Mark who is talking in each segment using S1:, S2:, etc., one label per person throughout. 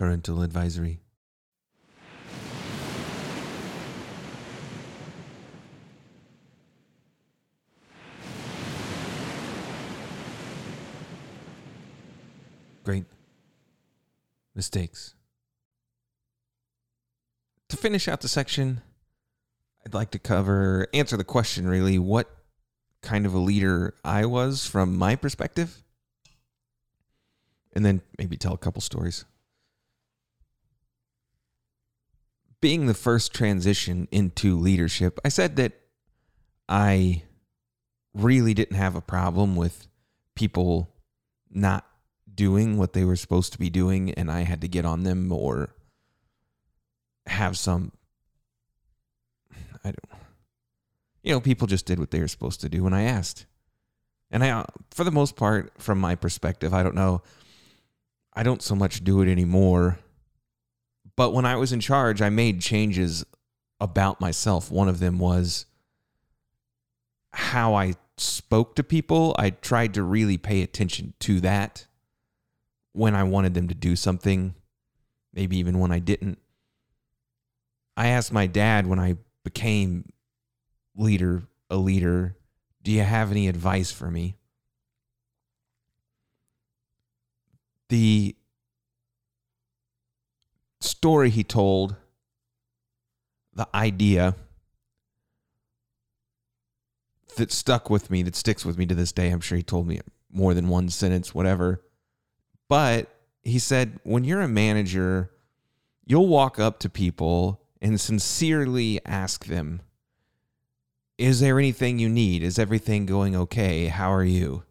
S1: Parental advisory. Great. Mistakes. To finish out the section, I'd like to cover, answer the question really, what kind of a leader I was from my perspective, and then maybe tell a couple stories. Being the first transition into leadership, I said that I really didn't have a problem with people not doing what they were supposed to be doing and I had to get on them or have some I don't you know people just did what they were supposed to do when I asked. And I uh, for the most part from my perspective, I don't know I don't so much do it anymore. But when I was in charge, I made changes about myself. One of them was how I spoke to people. I tried to really pay attention to that when I wanted them to do something, maybe even when I didn't. I asked my dad when I became leader, a leader, do you have any advice for me? The story he told, the idea that stuck with me, that sticks with me to this day. I'm sure he told me more than one sentence, whatever. But he said, when you're a manager, you'll walk up to people and sincerely ask them, Is there anything you need? Is everything going okay? How are you?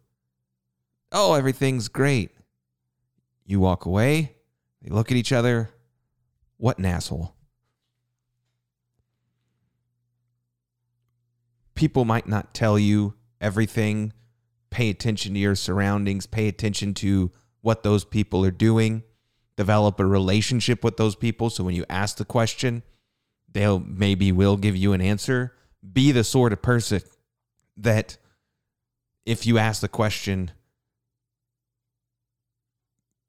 S1: Oh, everything's great. You walk away, they look at each other. What an asshole. People might not tell you everything. Pay attention to your surroundings, pay attention to what those people are doing, develop a relationship with those people. So when you ask the question, they'll maybe will give you an answer. Be the sort of person that if you ask the question,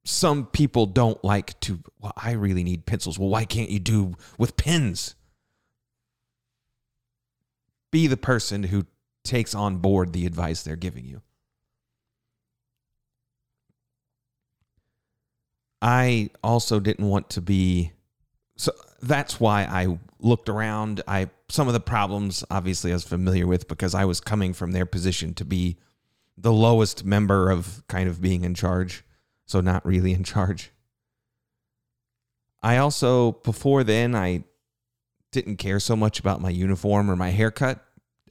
S1: some people don't like to, well, I really need pencils. Well, why can't you do with pens? Be the person who takes on board the advice they're giving you. I also didn't want to be so that's why I looked around. I some of the problems obviously I was familiar with because I was coming from their position to be the lowest member of kind of being in charge, so not really in charge. I also before then I didn't care so much about my uniform or my haircut.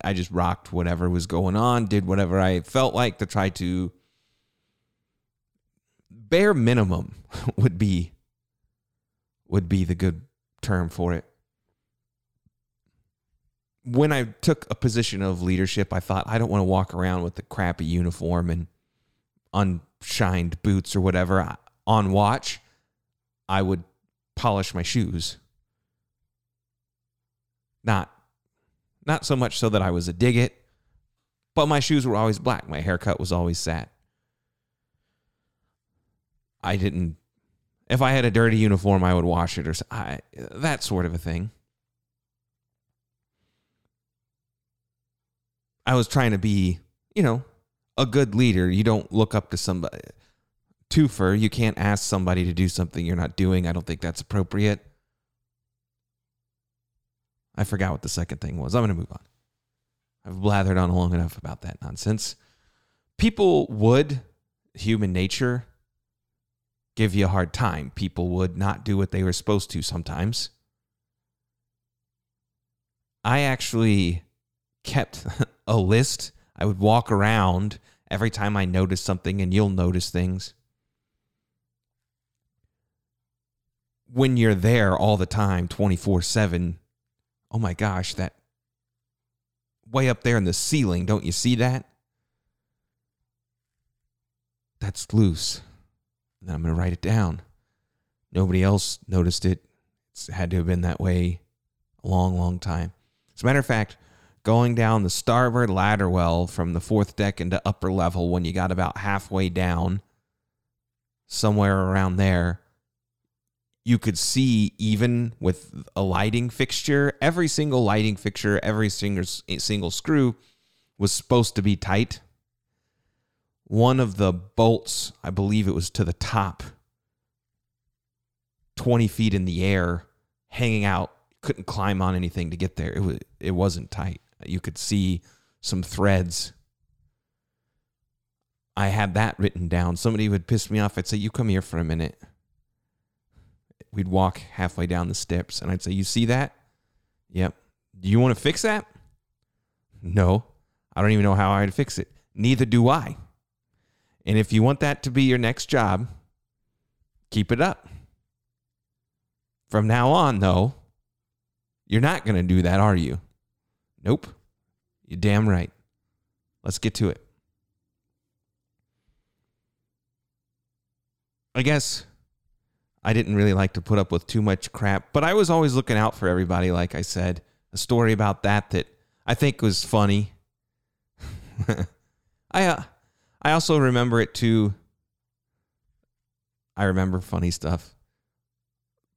S1: I just rocked whatever was going on, did whatever I felt like to try to bare minimum would be would be the good term for it. When I took a position of leadership, I thought I don't want to walk around with the crappy uniform and unshined boots or whatever on watch. I would polish my shoes. Not not so much so that I was a dig it, but my shoes were always black. My haircut was always sat. I didn't. If I had a dirty uniform, I would wash it or I, that sort of a thing. I was trying to be, you know, a good leader. You don't look up to somebody. Twofer, you can't ask somebody to do something you're not doing. I don't think that's appropriate. I forgot what the second thing was. I'm going to move on. I've blathered on long enough about that nonsense. People would, human nature, give you a hard time. People would not do what they were supposed to sometimes. I actually kept a list. I would walk around every time I notice something, and you'll notice things. When you're there all the time, 24 7, oh my gosh, that way up there in the ceiling, don't you see that? That's loose. And then I'm going to write it down. Nobody else noticed it. It's had to have been that way a long, long time. As a matter of fact, going down the starboard ladder well from the fourth deck into upper level when you got about halfway down, somewhere around there, you could see even with a lighting fixture, every single lighting fixture, every single eh, single screw was supposed to be tight. One of the bolts, I believe it was to the top, 20 feet in the air, hanging out, couldn't climb on anything to get there. It was it wasn't tight. You could see some threads. I had that written down. Somebody would piss me off. I'd say, "You come here for a minute." We'd walk halfway down the steps, and I'd say, "You see that? Yep. Do you want to fix that?" No, I don't even know how I'd fix it. Neither do I. And if you want that to be your next job, keep it up. From now on, though, you're not going to do that, are you? Nope. You're damn right. Let's get to it. I guess I didn't really like to put up with too much crap, but I was always looking out for everybody, like I said. A story about that that I think was funny. I uh, I also remember it too. I remember funny stuff.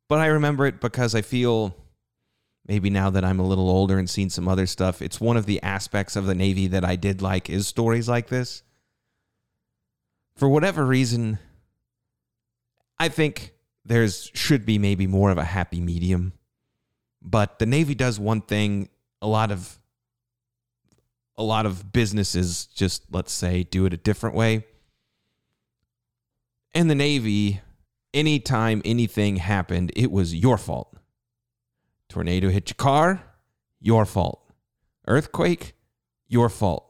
S1: But I remember it because I feel maybe now that I'm a little older and seen some other stuff, it's one of the aspects of the Navy that I did like is stories like this. For whatever reason, I think there's should be maybe more of a happy medium. But the Navy does one thing a lot of a lot of businesses just let's say do it a different way. In the Navy, anytime anything happened, it was your fault. Tornado hit your car, your fault. Earthquake, your fault.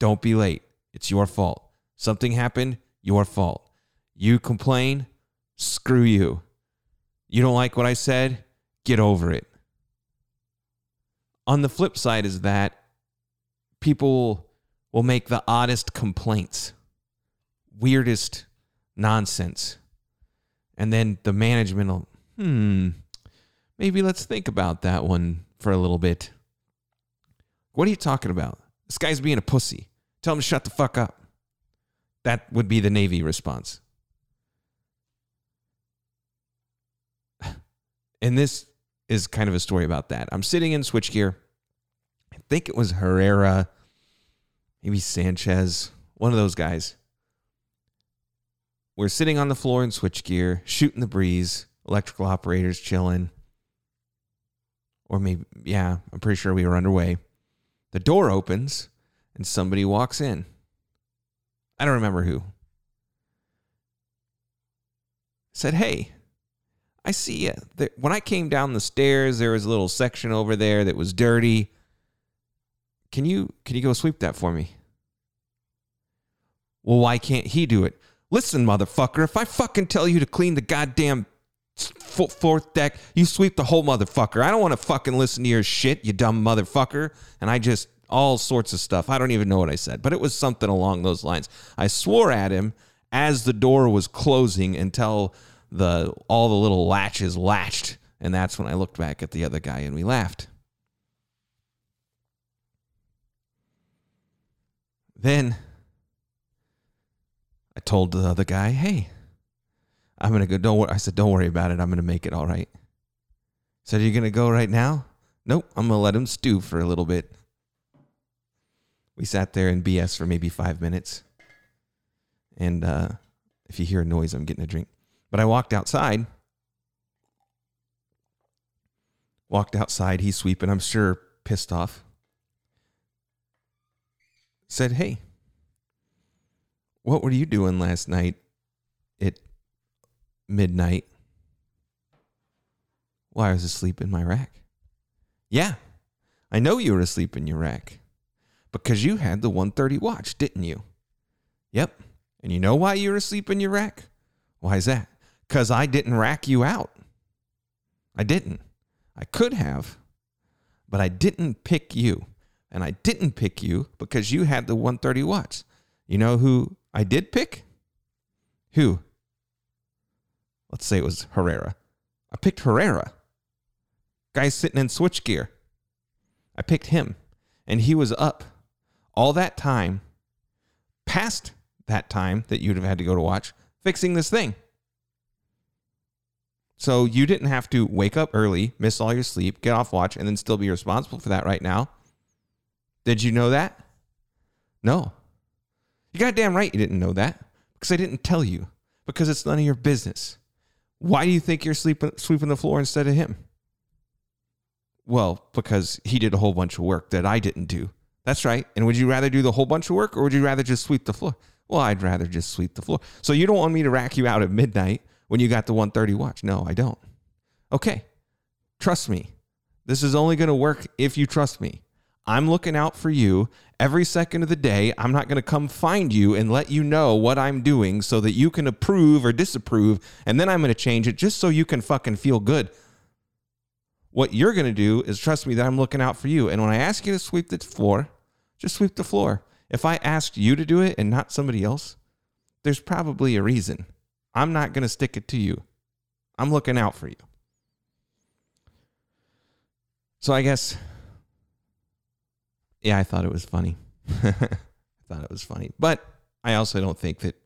S1: Don't be late. It's your fault. Something happened, your fault. You complain, screw you. You don't like what I said, get over it. On the flip side is that people will make the oddest complaints, weirdest nonsense. And then the management will, hmm, maybe let's think about that one for a little bit. What are you talking about? This guy's being a pussy. Tell him to shut the fuck up. That would be the Navy response. And this is kind of a story about that. I'm sitting in switchgear. I think it was Herrera, maybe Sanchez, one of those guys. We're sitting on the floor in switchgear, shooting the breeze, electrical operators chilling. Or maybe, yeah, I'm pretty sure we were underway. The door opens and somebody walks in. I don't remember who. Said, hey, I see you. When I came down the stairs, there was a little section over there that was dirty. Can you can you go sweep that for me? Well, why can't he do it? Listen, motherfucker, if I fucking tell you to clean the goddamn fourth deck, you sweep the whole motherfucker. I don't want to fucking listen to your shit, you dumb motherfucker. And I just, all sorts of stuff. I don't even know what I said, but it was something along those lines. I swore at him as the door was closing until the all the little latches latched. And that's when I looked back at the other guy and we laughed. Then I told the other guy, "Hey, I'm gonna go." Don't worry. I said, "Don't worry about it. I'm gonna make it all right." Said, "Are you gonna go right now?" Nope. I'm gonna let him stew for a little bit. We sat there in BS for maybe five minutes, and uh, if you hear a noise, I'm getting a drink. But I walked outside. Walked outside. He's sweeping. I'm sure pissed off. Said, "Hey." What were you doing last night at midnight? Why well, I was asleep in my rack. Yeah, I know you were asleep in your rack because you had the 130 watch, didn't you? Yep. And you know why you were asleep in your rack? Why is that? Because I didn't rack you out. I didn't. I could have, but I didn't pick you. And I didn't pick you because you had the 130 watts. You know who I did pick? Who? Let's say it was Herrera. I picked Herrera. Guy sitting in switchgear. I picked him. And he was up all that time, past that time that you'd have had to go to watch, fixing this thing. So you didn't have to wake up early, miss all your sleep, get off watch, and then still be responsible for that right now. Did you know that? No. You goddamn right you didn't know that because I didn't tell you because it's none of your business. Why do you think you're sleeping, sweeping the floor instead of him? Well, because he did a whole bunch of work that I didn't do. That's right. And would you rather do the whole bunch of work or would you rather just sweep the floor? Well, I'd rather just sweep the floor. So you don't want me to rack you out at midnight when you got the 130 watch. No, I don't. Okay. Trust me. This is only going to work if you trust me. I'm looking out for you every second of the day. I'm not going to come find you and let you know what I'm doing so that you can approve or disapprove. And then I'm going to change it just so you can fucking feel good. What you're going to do is trust me that I'm looking out for you. And when I ask you to sweep the floor, just sweep the floor. If I asked you to do it and not somebody else, there's probably a reason. I'm not going to stick it to you. I'm looking out for you. So I guess, yeah, I thought it was funny. I thought it was funny. But I also don't think that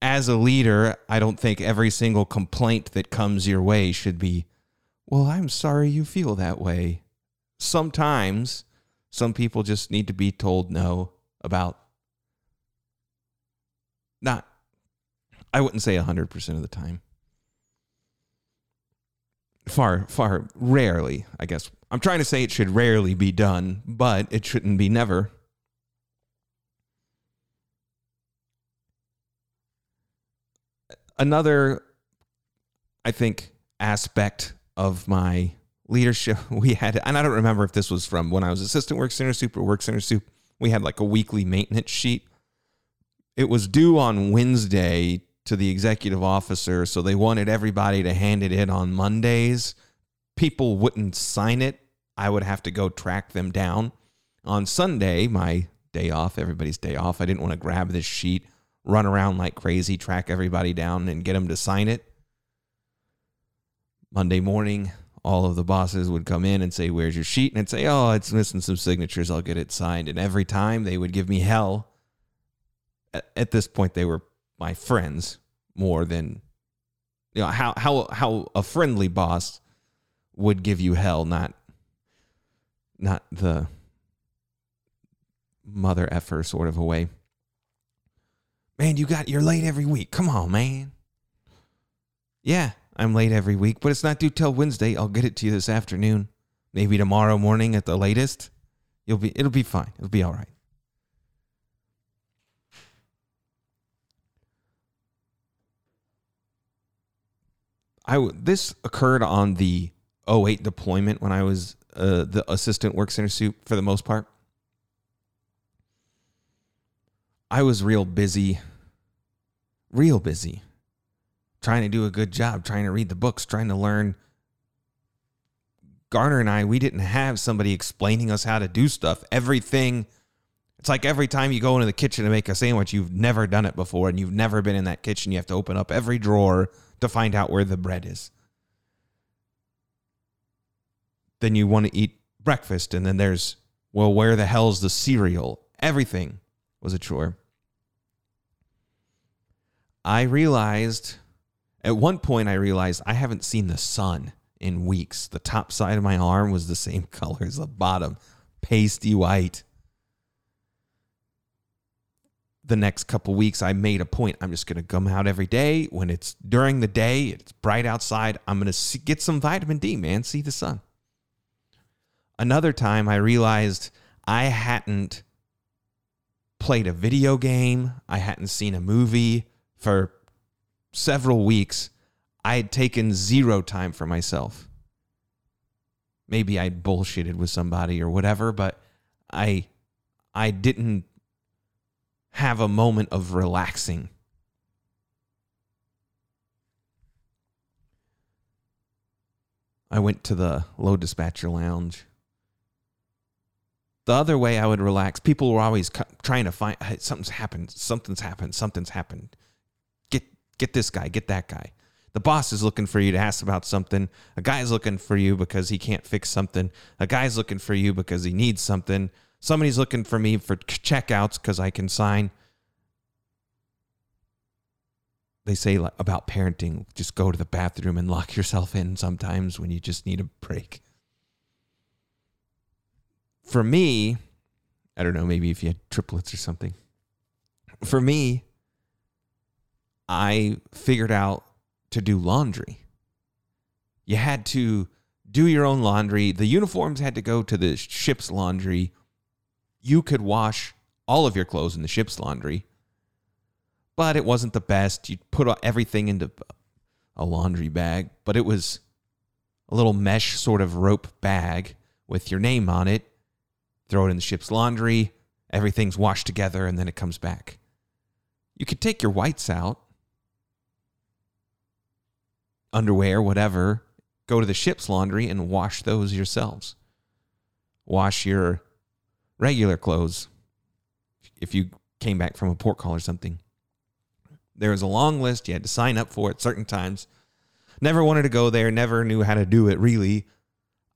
S1: as a leader, I don't think every single complaint that comes your way should be, well, I'm sorry you feel that way. Sometimes some people just need to be told no about not, I wouldn't say 100% of the time. Far, far rarely, I guess. I'm trying to say it should rarely be done, but it shouldn't be never. Another, I think, aspect of my leadership we had and i don't remember if this was from when i was assistant work center soup or work center soup we had like a weekly maintenance sheet it was due on wednesday to the executive officer so they wanted everybody to hand it in on mondays people wouldn't sign it i would have to go track them down on sunday my day off everybody's day off i didn't want to grab this sheet run around like crazy track everybody down and get them to sign it monday morning all of the bosses would come in and say, Where's your sheet? And I'd say, Oh, it's missing some signatures. I'll get it signed. And every time they would give me hell. At this point, they were my friends more than, you know, how, how, how a friendly boss would give you hell, not, not the mother effer sort of a way. Man, you got, you're late every week. Come on, man. Yeah, I'm late every week, but it's not due till Wednesday. I'll get it to you this afternoon, maybe tomorrow morning at the latest. You'll be it'll be fine. It'll be all right. I this occurred on the 08 deployment when I was uh, the assistant work center soup for the most part. I was real busy, real busy trying to do a good job, trying to read the books, trying to learn. Garner and I, we didn't have somebody explaining us how to do stuff. Everything, it's like every time you go into the kitchen to make a sandwich, you've never done it before and you've never been in that kitchen. You have to open up every drawer to find out where the bread is. Then you want to eat breakfast, and then there's, well, where the hell's the cereal? Everything was a chore. I realized at one point, I realized I haven't seen the sun in weeks. The top side of my arm was the same color as the bottom, pasty white. The next couple weeks, I made a point. I'm just going to come out every day. When it's during the day, it's bright outside. I'm going to get some vitamin D, man, see the sun. Another time, I realized I hadn't played a video game, I hadn't seen a movie for several weeks, I had taken zero time for myself. Maybe I bullshitted with somebody or whatever, but I I didn't have a moment of relaxing. I went to the load dispatcher lounge. The other way I would relax, people were always trying to find hey, something's happened, something's happened, something's happened. Get this guy, get that guy. The boss is looking for you to ask about something. A guy's looking for you because he can't fix something. A guy's looking for you because he needs something. Somebody's looking for me for checkouts because I can sign. they say about parenting just go to the bathroom and lock yourself in sometimes when you just need a break. For me, I don't know, maybe if you had triplets or something. For me, I figured out to do laundry. You had to do your own laundry. The uniforms had to go to the ship's laundry. You could wash all of your clothes in the ship's laundry, but it wasn't the best. You'd put everything into a laundry bag, but it was a little mesh sort of rope bag with your name on it. Throw it in the ship's laundry. Everything's washed together and then it comes back. You could take your whites out, underwear, whatever, go to the ship's laundry and wash those yourselves. Wash your regular clothes if you came back from a port call or something. There was a long list. You had to sign up for it certain times. Never wanted to go there, never knew how to do it really.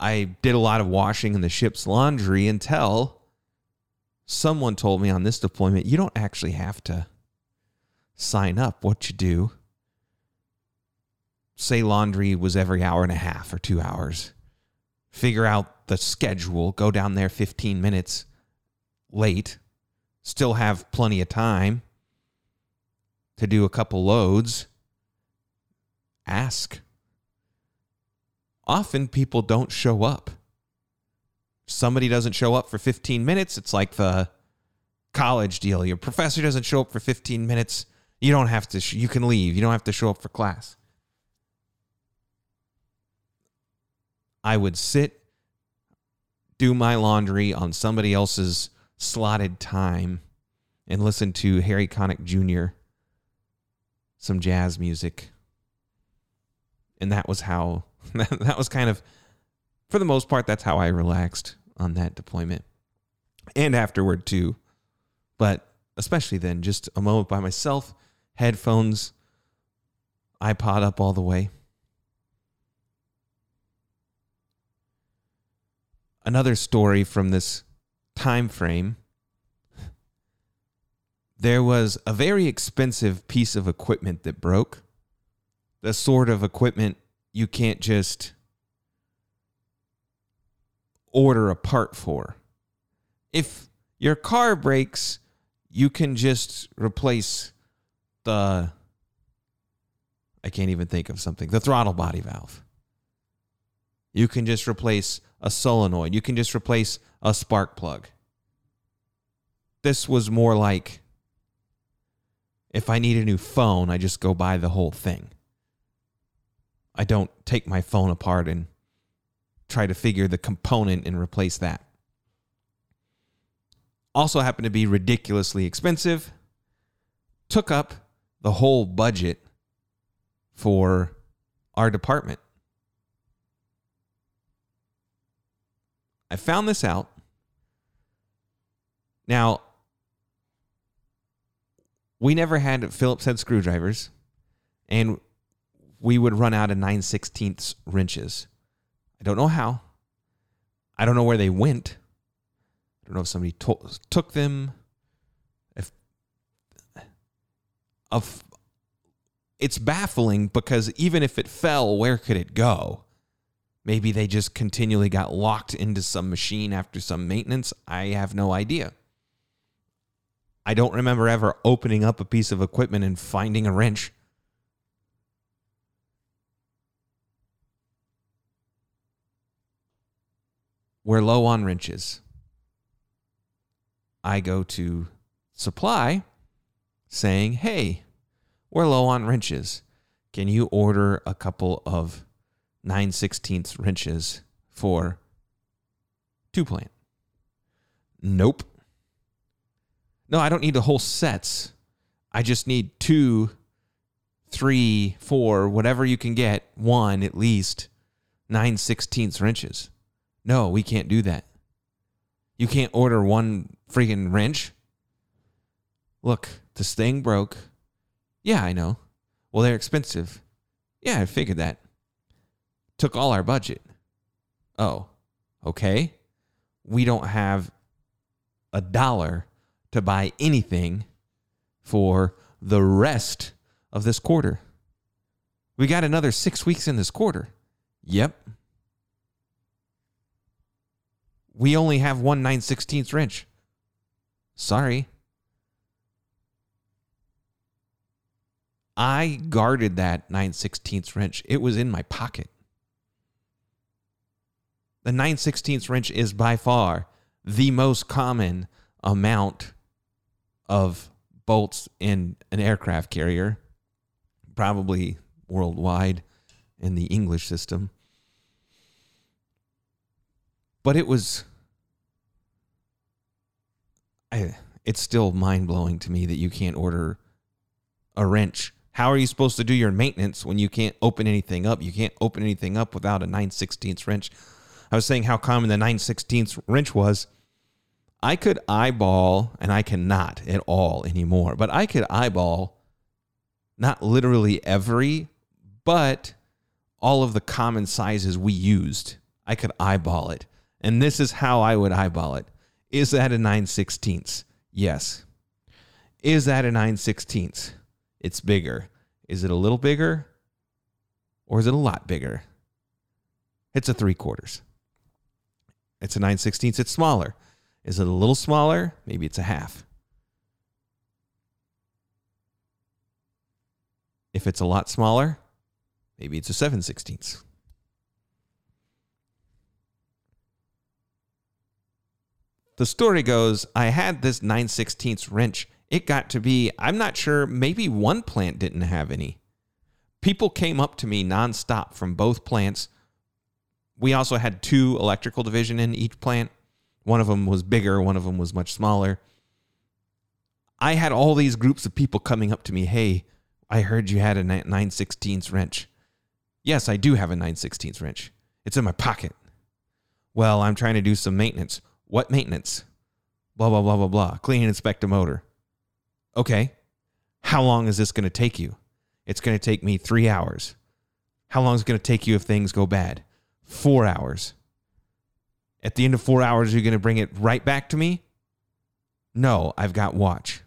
S1: I did a lot of washing in the ship's laundry until someone told me on this deployment you don't actually have to sign up. What you do say laundry was every hour and a half or two hours. Figure out the schedule, go down there 15 minutes late, still have plenty of time to do a couple loads. Ask. Often people don't show up. Somebody doesn't show up for 15 minutes. It's like the college deal. Your professor doesn't show up for 15 minutes. You don't have to, sh- you can leave. You don't have to show up for class. I would sit, do my laundry on somebody else's slotted time, and listen to Harry Connick Jr., some jazz music. And that was how, that was kind of, for the most part, that's how I relaxed on that deployment. And afterward, too. But especially then, just a moment by myself, headphones, iPod up all the way. another story from this time frame there was a very expensive piece of equipment that broke the sort of equipment you can't just order a part for if your car breaks you can just replace the I can't even think of something the throttle body valve you can just replace a solenoid. You can just replace a spark plug. This was more like if I need a new phone, I just go buy the whole thing. I don't take my phone apart and try to figure the component and replace that. Also happened to be ridiculously expensive. Took up the whole budget for our department. I found this out. Now, we never had Phillips head screwdrivers, and we would run out of 9 16ths wrenches. I don't know how. I don't know where they went. I don't know if somebody to- took them. If of it's baffling because even if it fell, where could it go? Maybe they just continually got locked into some machine after some maintenance. I have no idea. I don't remember ever opening up a piece of equipment and finding a wrench. We're low on wrenches. I go to supply saying, hey, we're low on wrenches. Can you order a couple of 9 16ths wrenches for two plant. Nope. No, I don't need the whole sets. I just need two, three, four, whatever you can get, one at least, 9 16ths wrenches. No, we can't do that. You can't order one freaking wrench. Look, this thing broke. Yeah, I know. Well, they're expensive. Yeah, I figured that took all our budget. Oh, okay. We don't have a dollar to buy anything for the rest of this quarter. We got another six weeks in this quarter. Yep. We only have one 9 16th wrench. Sorry. I guarded that 9 16th wrench. It was in my pocket. The 9 16th wrench is by far the most common amount of bolts in an aircraft carrier, probably worldwide in the English system. But it was I, it's still mind blowing to me that you can't order a wrench. How are you supposed to do your maintenance when you can't open anything up? You can't open anything up without a 9 16th wrench. I was saying how common the 9 16th wrench was. I could eyeball, and I cannot at all anymore, but I could eyeball not literally every, but all of the common sizes we used. I could eyeball it. And this is how I would eyeball it. Is that a 9 16ths? Yes. Is that a 9 16ths? It's bigger. Is it a little bigger? Or is it a lot bigger? It's a three quarters. It's a 9 16ths. It's smaller. Is it a little smaller? Maybe it's a half. If it's a lot smaller, maybe it's a 7 16ths. The story goes, I had this 9 16ths wrench. It got to be, I'm not sure, maybe one plant didn't have any. People came up to me nonstop from both plants. We also had two electrical division in each plant. One of them was bigger, one of them was much smaller. I had all these groups of people coming up to me, "Hey, I heard you had a 9 16ths wrench." Yes, I do have a 9 16ths wrench. It's in my pocket. Well, I'm trying to do some maintenance. What maintenance? Blah, blah, blah, blah, blah. Clean and inspect a motor. Okay. How long is this going to take you? It's going to take me three hours. How long is it going to take you if things go bad? Four hours. At the end of four hours, you're you going to bring it right back to me? No, I've got watch.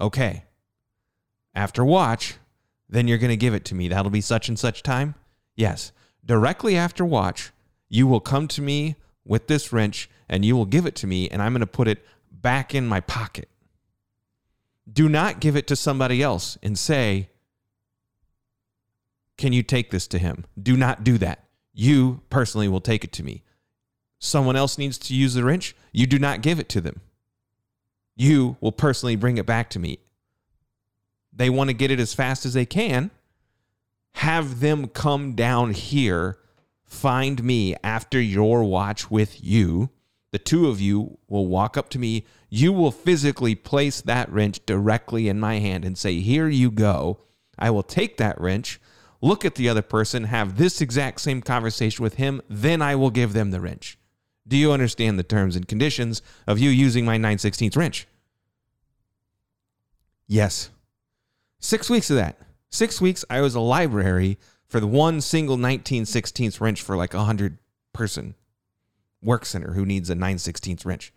S1: Okay. After watch, then you're going to give it to me. That'll be such and such time? Yes. Directly after watch, you will come to me with this wrench and you will give it to me and I'm going to put it back in my pocket. Do not give it to somebody else and say, Can you take this to him? Do not do that. You personally will take it to me. Someone else needs to use the wrench. You do not give it to them. You will personally bring it back to me. They want to get it as fast as they can. Have them come down here find me after your watch with you. The two of you will walk up to me. You will physically place that wrench directly in my hand and say, Here you go. I will take that wrench, look at the other person, have this exact same conversation with him, then I will give them the wrench. Do you understand the terms and conditions of you using my 9 16th wrench? Yes. Six weeks of that. Six weeks, I was a library for the one single 1916th wrench for like a 100 person work center who needs a 916th wrench.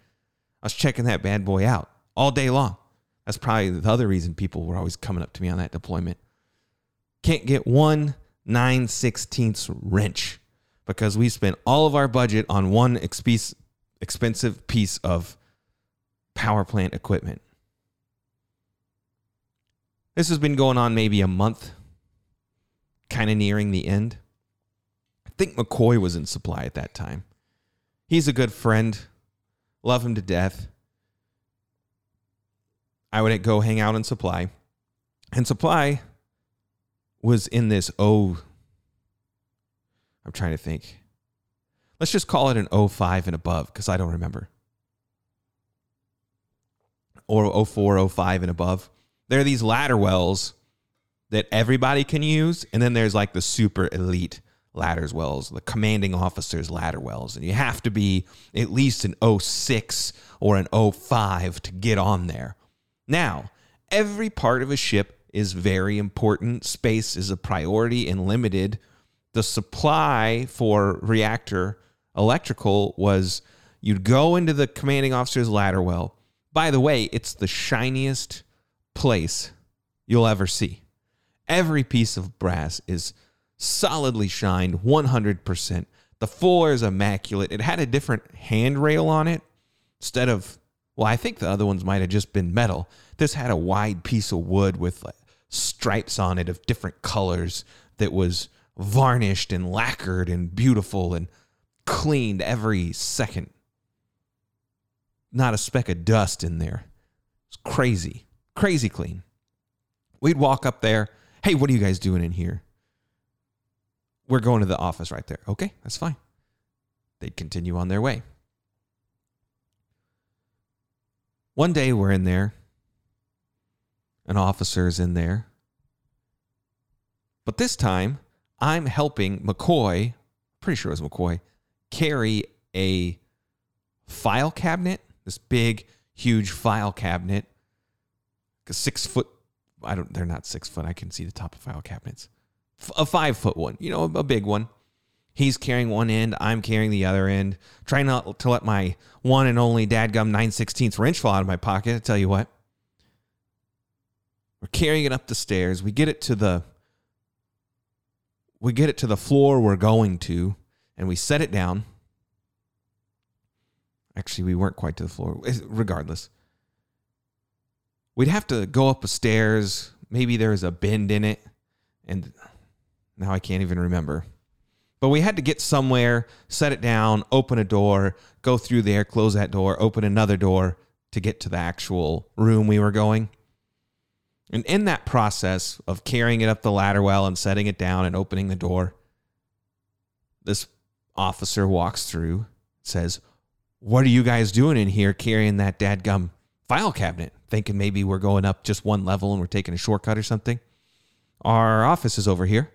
S1: I was checking that bad boy out all day long. That's probably the other reason people were always coming up to me on that deployment. Can't get one 916th wrench because we spent all of our budget on one expensive piece of power plant equipment. This has been going on maybe a month kind of nearing the end. I think McCoy was in supply at that time. He's a good friend. Love him to death. I would go hang out in supply. And supply was in this oh I'm trying to think. Let's just call it an 05 and above because I don't remember. Or 04, 05 and above. There are these ladder wells that everybody can use. And then there's like the super elite ladders wells, the commanding officers ladder wells. And you have to be at least an 06 or an 05 to get on there. Now, every part of a ship is very important. Space is a priority and limited. The supply for reactor electrical was you'd go into the commanding officer's ladder well. By the way, it's the shiniest place you'll ever see. Every piece of brass is solidly shined 100%. The floor is immaculate. It had a different handrail on it instead of, well, I think the other ones might have just been metal. This had a wide piece of wood with like stripes on it of different colors that was varnished and lacquered and beautiful and cleaned every second. Not a speck of dust in there. It's crazy, crazy clean. We'd walk up there. Hey, what are you guys doing in here? We're going to the office right there. Okay, that's fine. They'd continue on their way. One day we're in there, an officer is in there. But this time, I'm helping McCoy, pretty sure it was McCoy, carry a file cabinet, this big, huge file cabinet, a six foot. I don't. They're not six foot. I can see the top of file cabinets. A five foot one, you know, a big one. He's carrying one end. I'm carrying the other end. Trying not to let my one and only dadgum 9 16th wrench fall out of my pocket. I tell you what. We're carrying it up the stairs. We get it to the we get it to the floor we're going to, and we set it down. Actually, we weren't quite to the floor. Regardless, we'd have to go up a stairs. Maybe there's a bend in it, and now I can't even remember. But we had to get somewhere, set it down, open a door, go through there, close that door, open another door to get to the actual room we were going. And in that process of carrying it up the ladder well and setting it down and opening the door, this officer walks through, says, What are you guys doing in here carrying that dadgum file cabinet? Thinking maybe we're going up just one level and we're taking a shortcut or something. Our office is over here.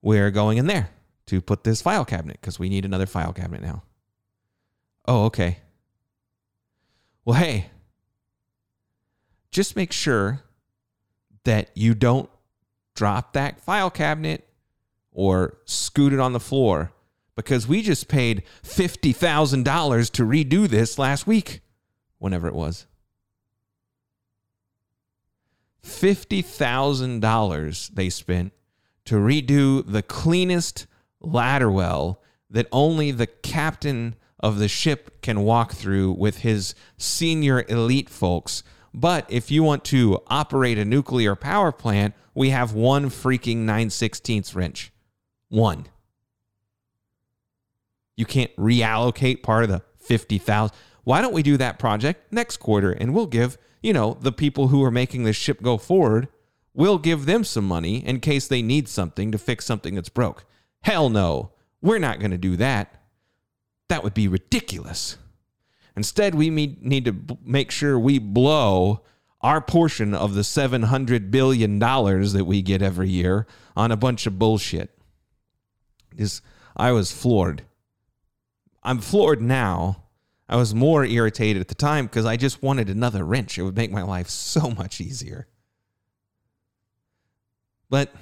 S1: We're going in there to put this file cabinet because we need another file cabinet now. Oh, okay. Well, hey, just make sure that you don't drop that file cabinet or scoot it on the floor because we just paid $50,000 to redo this last week, whenever it was. $50,000 they spent to redo the cleanest ladder well that only the captain of the ship can walk through with his senior elite folks but if you want to operate a nuclear power plant, we have one freaking 9 16ths wrench. One. You can't reallocate part of the 50,000. Why don't we do that project next quarter and we'll give, you know, the people who are making this ship go forward, we'll give them some money in case they need something to fix something that's broke. Hell no. We're not going to do that. That would be ridiculous. Instead, we need to make sure we blow our portion of the $700 billion that we get every year on a bunch of bullshit. Is I was floored. I'm floored now. I was more irritated at the time because I just wanted another wrench. It would make my life so much easier. But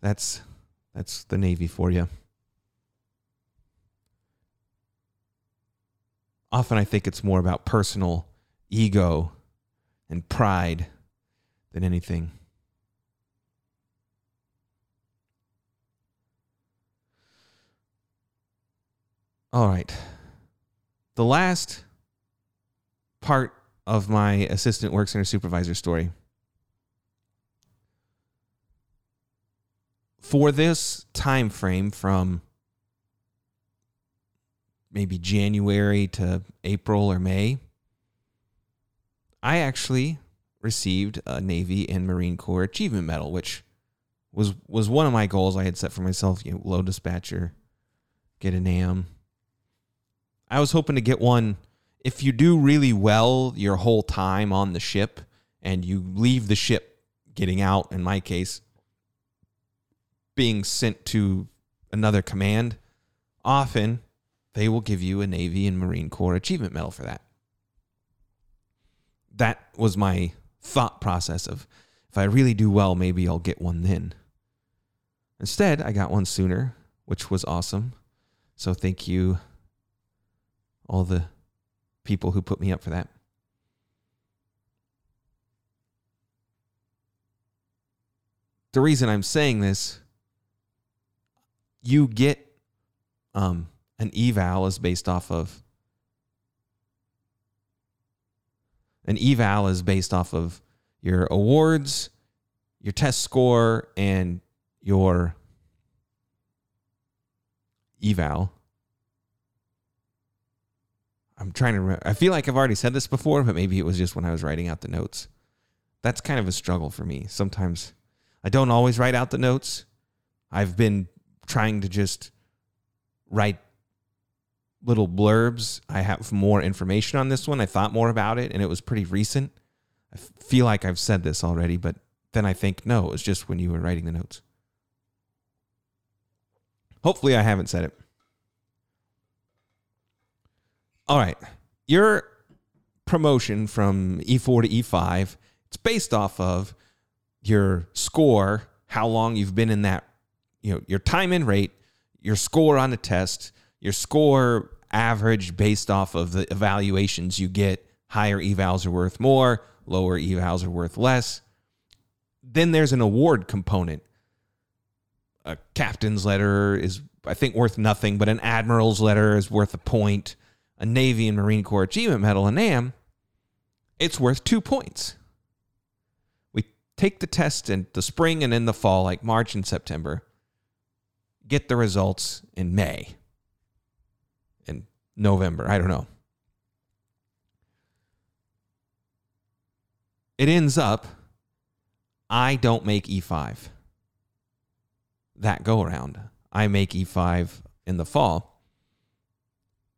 S1: that's that's the Navy for you. often I think it's more about personal ego and pride than anything. All right. The last part of my assistant work center supervisor story. For this time frame from maybe January to April or May, I actually received a Navy and Marine Corps Achievement Medal, which was was one of my goals I had set for myself. You know, load dispatcher, get an AM. I was hoping to get one. If you do really well your whole time on the ship, and you leave the ship getting out, in my case, being sent to another command, often they will give you a Navy and Marine Corps Achievement Medal for that. That was my thought process of if I really do well, maybe I'll get one then. Instead, I got one sooner, which was awesome. So thank you, all the people who put me up for that. the reason I'm saying this, you get um, an eval is based off of an eval is based off of your awards, your test score, and your eval. I'm trying to remember. I feel like I've already said this before, but maybe it was just when I was writing out the notes. That's kind of a struggle for me. Sometimes I don't always write out the notes. I've been trying to just write little blurbs. I have more information on this one. I thought more about it and it was pretty recent. I feel like I've said this already, but then I think, no, it was just when you were writing the notes. Hopefully, I haven't said it. All right. Your promotion from E4 to E5, it's based off of your score, how long you've been in that, you know, your time in rate, your score on the test, your score average based off of the evaluations you get. Higher evals are worth more, lower evals are worth less. Then there's an award component. A captain's letter is, I think, worth nothing, but an admiral's letter is worth a point a Navy and Marine Corps Achievement Medal, a NAM, it's worth two points. We take the test in the spring and in the fall, like March and September, get the results in May, in November, I don't know. It ends up, I don't make E5 that go around. I make E5 in the fall.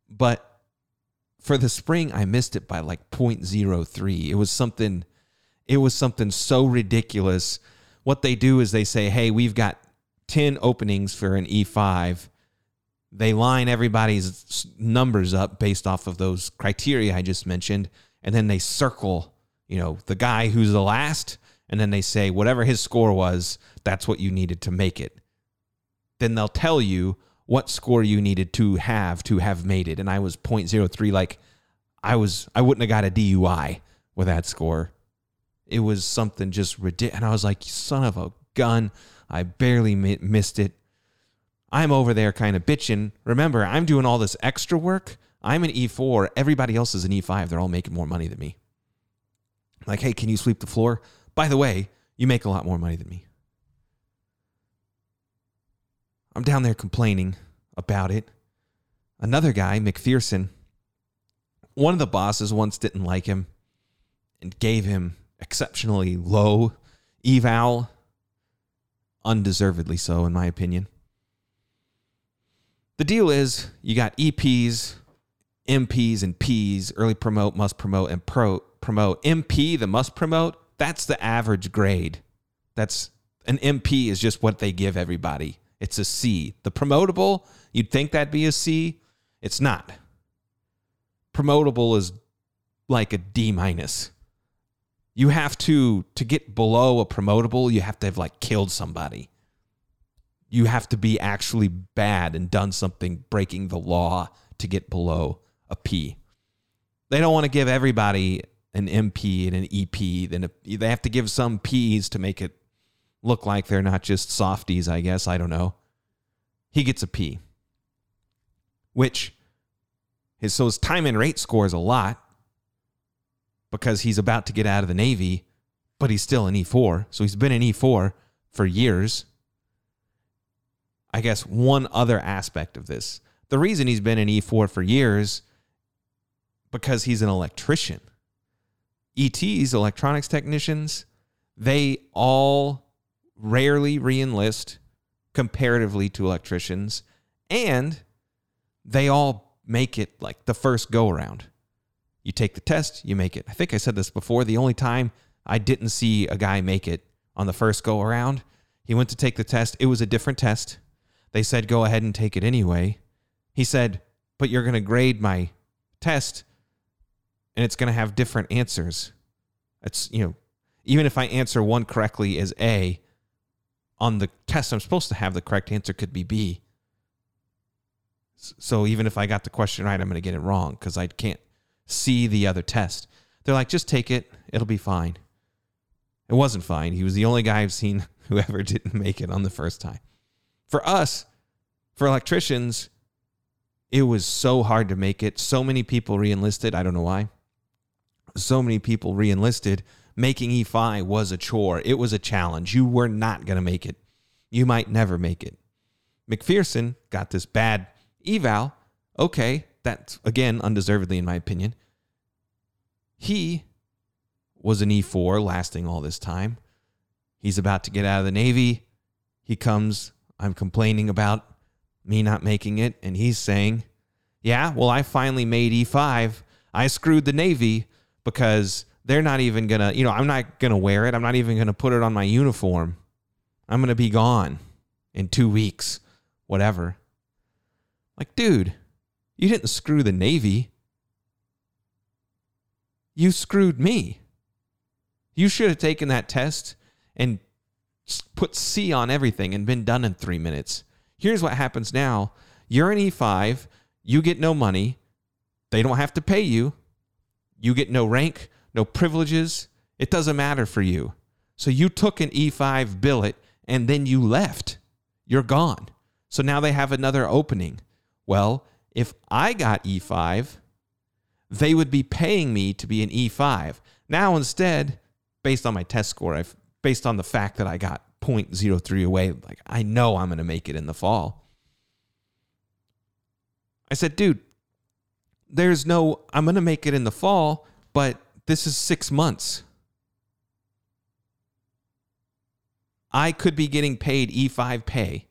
S1: But for the spring, I missed it by like 0.03. It was something, it was something so ridiculous. What they do is they say, hey, we've got 10 openings for an E5. They line everybody's numbers up based off of those criteria I just mentioned. And then they circle, you know, the guy who's the last. And then they say, whatever his score was, that's what you needed to make it. Then they'll tell you, what score you needed to have to have made it. And I was 0.03. Like I was, I wouldn't have got a DUI with that score. It was something just ridiculous. And I was like, son of a gun. I barely missed it. I'm over there kind of bitching. Remember, I'm doing all this extra work. I'm an E4. Everybody else is an E5. They're all making more money than me. Like, hey, can you sweep the floor? By the way, you make a lot more money than me. I'm down there complaining about it. Another guy, McPherson, one of the bosses once didn't like him and gave him exceptionally low eval, undeservedly so, in my opinion. The deal is you got EPs, MPs, and Ps, early promote, must promote, and pro promote. MP, the must promote, that's the average grade. That's an MP is just what they give everybody. It's a C. The promotable, you'd think that'd be a C. It's not. Promotable is like a D minus. You have to to get below a promotable, you have to have like killed somebody. You have to be actually bad and done something breaking the law to get below a P. They don't want to give everybody an MP and an EP. Then they have to give some Ps to make it look like they're not just softies, I guess. I don't know. He gets a P. Which his so his time and rate scores a lot because he's about to get out of the Navy, but he's still an E4. So he's been an E4 for years. I guess one other aspect of this. The reason he's been an E4 for years because he's an electrician. ETs, electronics technicians, they all rarely reenlist comparatively to electricians, and they all make it like the first go around. You take the test, you make it. I think I said this before. The only time I didn't see a guy make it on the first go around, he went to take the test. It was a different test. They said, go ahead and take it anyway. He said, but you're going to grade my test and it's going to have different answers. It's, you know, even if I answer one correctly as A, on the test I'm supposed to have, the correct answer could be B. So even if I got the question right, I'm going to get it wrong because I can't see the other test. They're like, just take it, it'll be fine. It wasn't fine. He was the only guy I've seen who ever didn't make it on the first time. For us, for electricians, it was so hard to make it. So many people reenlisted. I don't know why. So many people reenlisted. Making E5 was a chore. It was a challenge. You were not going to make it. You might never make it. McPherson got this bad eval. Okay, that's again undeservedly in my opinion. He was an E4 lasting all this time. He's about to get out of the Navy. He comes, I'm complaining about me not making it, and he's saying, Yeah, well, I finally made E5. I screwed the Navy because they're not even gonna, you know, I'm not gonna wear it. I'm not even gonna put it on my uniform. I'm gonna be gone in two weeks, whatever. Like, dude, you didn't screw the Navy. You screwed me. You should have taken that test and put C on everything and been done in three minutes. Here's what happens now you're an E5, you get no money, they don't have to pay you, you get no rank, no privileges. It doesn't matter for you. So you took an E5 billet and then you left. You're gone. So now they have another opening. Well, if I got E5, they would be paying me to be an E5. Now instead, based on my test score, I've based on the fact that I got 0.03 away, like I know I'm going to make it in the fall. I said, dude, there's no, I'm going to make it in the fall, but this is six months. I could be getting paid E5 pay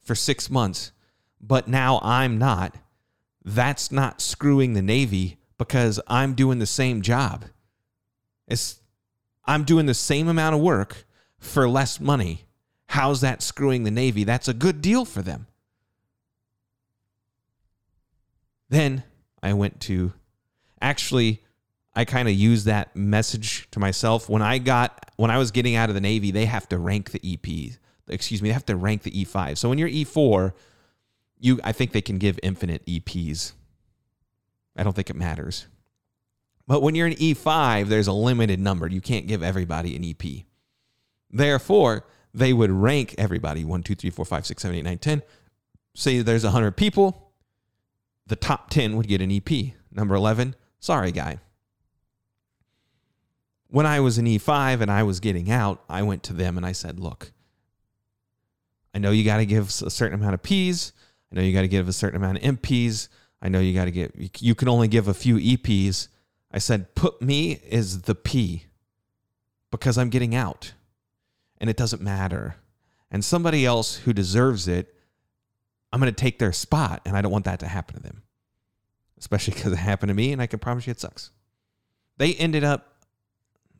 S1: for six months, but now I'm not. That's not screwing the Navy because I'm doing the same job. It's I'm doing the same amount of work for less money. How's that screwing the Navy? That's a good deal for them. Then I went to actually I kind of use that message to myself when I got when I was getting out of the Navy, they have to rank the EP. Excuse me, they have to rank the E5. So when you're E4, you I think they can give infinite EPs. I don't think it matters. But when you're an E5, there's a limited number. You can't give everybody an EP. Therefore, they would rank everybody 1, 2, 3, 4, 5, 6, 7, 8, 9, 10. Say there's 100 people, the top 10 would get an EP. Number 11, sorry, guy. When I was an E5 and I was getting out, I went to them and I said, look, I know you got to give a certain amount of Ps. I know you got to give a certain amount of MPs. I know you got to get, you can only give a few EPs. I said, put me as the P because I'm getting out and it doesn't matter. And somebody else who deserves it, I'm going to take their spot and I don't want that to happen to them, especially because it happened to me and I can promise you it sucks. They ended up,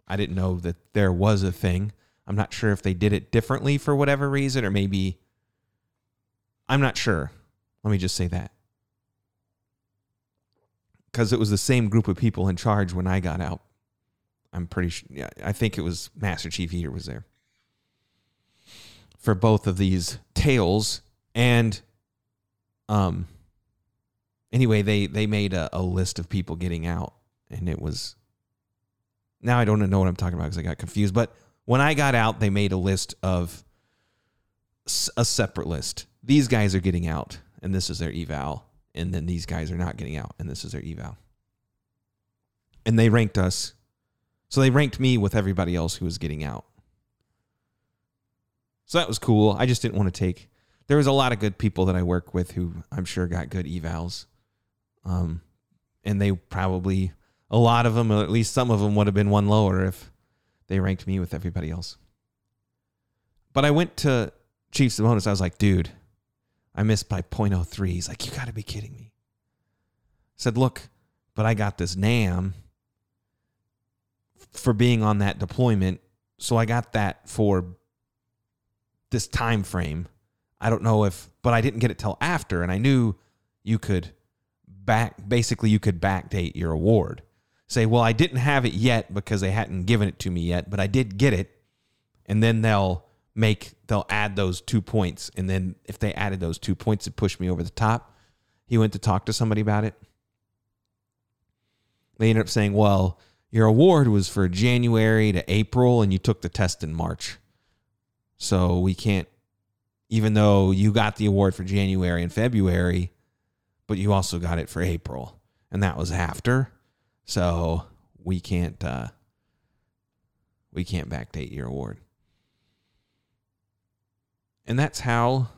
S1: I didn't know that there was a thing. I'm not sure if they did it differently for whatever reason or maybe, I'm not sure. Let me just say that because it was the same group of people in charge when I got out. I'm pretty sure. Yeah, I think it was Master Chief Heater was there for both of these tales, and um. Anyway, they they made a, a list of people getting out, and it was. Now I don't know what I'm talking about because I got confused. But when I got out, they made a list of a separate list. These guys are getting out, and this is their eval and then these guys are not getting out, and this is their eval. And they ranked us. So they ranked me with everybody else who was getting out. So that was cool. I just didn't want to take. There was a lot of good people that I work with who I'm sure got good evals. Um, and they probably, a lot of them, or at least some of them, would have been one lower if they ranked me with everybody else. But I went to Chief Simonis. I was like, dude, I missed by 0.03. He's like, You got to be kidding me. I said, Look, but I got this NAM for being on that deployment. So I got that for this time frame. I don't know if, but I didn't get it till after. And I knew you could back, basically, you could backdate your award. Say, well, I didn't have it yet because they hadn't given it to me yet, but I did get it. And then they'll make they'll add those two points. And then if they added those two points it pushed me over the top. He went to talk to somebody about it. They ended up saying well your award was for january to april and you took the test in march. So we can't, even though you got the award for January and February, but you also got it for April, and that was after. So we can't, uh, we can't backdate your award. And that's how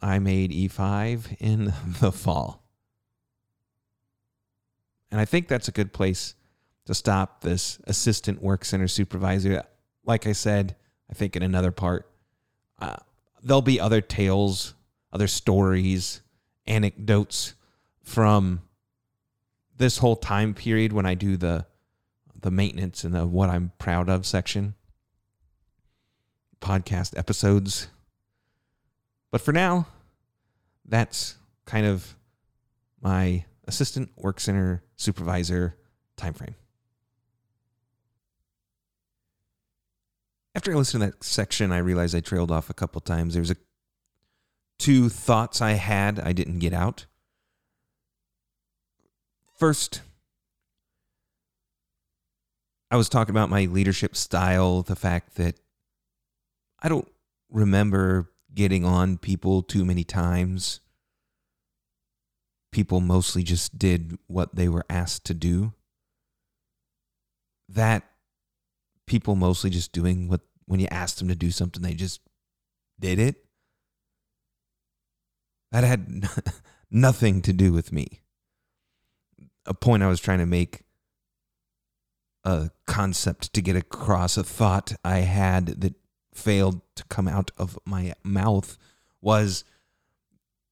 S1: I made E5 in the fall. And I think that's a good place to stop this assistant work center supervisor. Like I said, I think in another part, uh, there'll be other tales, other stories, anecdotes from this whole time period when I do the the maintenance and the what I'm proud of section podcast episodes. But for now, that's kind of my assistant work center supervisor timeframe. After I listened to that section, I realized I trailed off a couple times. There's a two thoughts I had I didn't get out. First, I was talking about my leadership style, the fact that I don't remember getting on people too many times. People mostly just did what they were asked to do. That people mostly just doing what, when you asked them to do something, they just did it. That had nothing to do with me. A point I was trying to make a concept to get across, a thought I had that failed to come out of my mouth was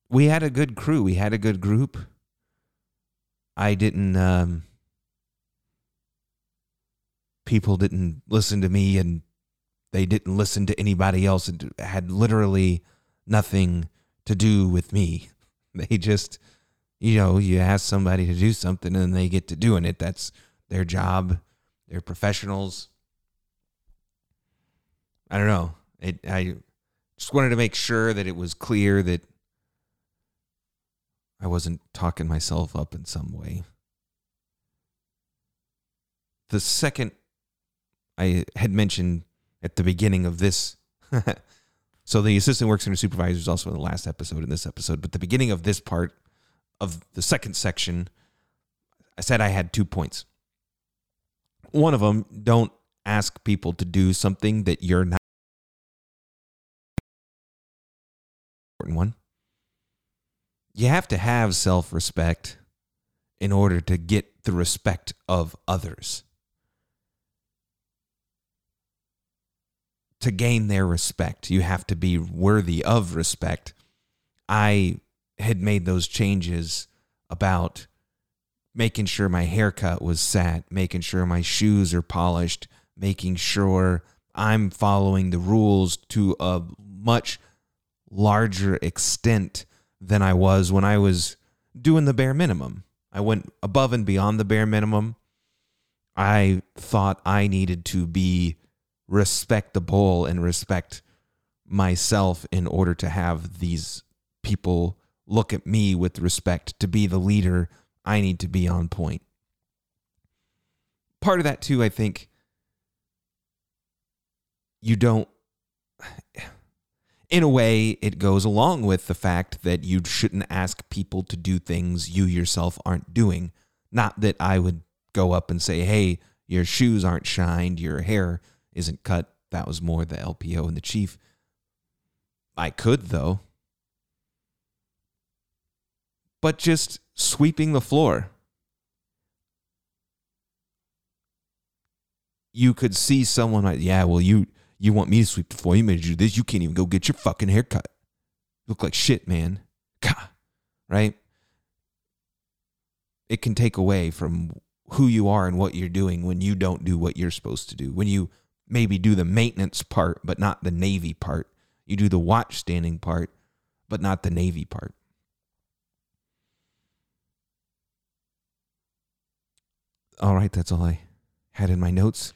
S1: we had a good crew. We had a good group. I didn't, um, people didn't listen to me and they didn't listen to anybody else. It had literally nothing to do with me. They just, you know, you ask somebody to do something and they get to doing it. That's their job. They're professionals. I don't know. It, I just wanted to make sure that it was clear that I wasn't talking myself up in some way. The second I had mentioned at the beginning of this, so the assistant works center supervisor is also in the last episode in this episode, but the beginning of this part of the second section, I said I had two points. One of them, don't ask people to do something that you're not important one. You have to have self respect in order to get the respect of others. To gain their respect, you have to be worthy of respect. I had made those changes about making sure my haircut was set, making sure my shoes are polished, making sure I'm following the rules to a much larger extent than I was when I was doing the bare minimum. I went above and beyond the bare minimum. I thought I needed to be respectable and respect myself in order to have these people look at me with respect to be the leader I need to be on point. Part of that too I think you don't in a way, it goes along with the fact that you shouldn't ask people to do things you yourself aren't doing. Not that I would go up and say, hey, your shoes aren't shined, your hair isn't cut. That was more the LPO and the chief. I could, though. But just sweeping the floor. You could see someone like, yeah, well, you you want me to sweep the floor? You made you do this. You can't even go get your fucking haircut. You look like shit, man. Right? It can take away from who you are and what you're doing when you don't do what you're supposed to do. When you maybe do the maintenance part, but not the Navy part. You do the watch standing part, but not the Navy part. All right, that's all I had in my notes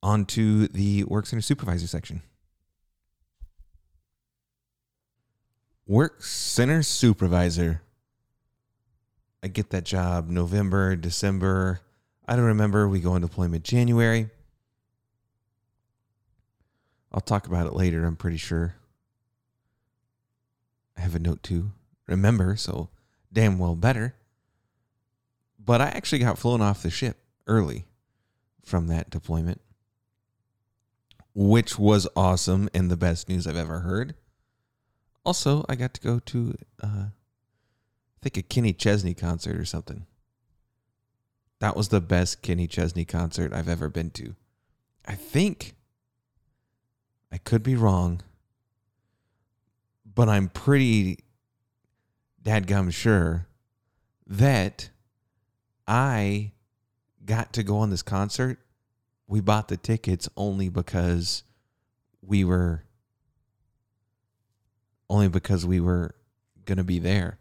S1: on to the work center supervisor section. Work center supervisor. I get that job November, December. I don't remember. We go on deployment January. I'll talk about it later, I'm pretty sure. I have a note to remember, so damn well better. But I actually got flown off the ship early from that deployment, which was awesome and the best news I've ever heard. Also, I got to go to, uh, I think, a Kenny Chesney concert or something. That was the best Kenny Chesney concert I've ever been to. I think, I could be wrong, but I'm pretty dadgum sure that I got to go on this concert. We bought the tickets only because we were only because we were going to be there.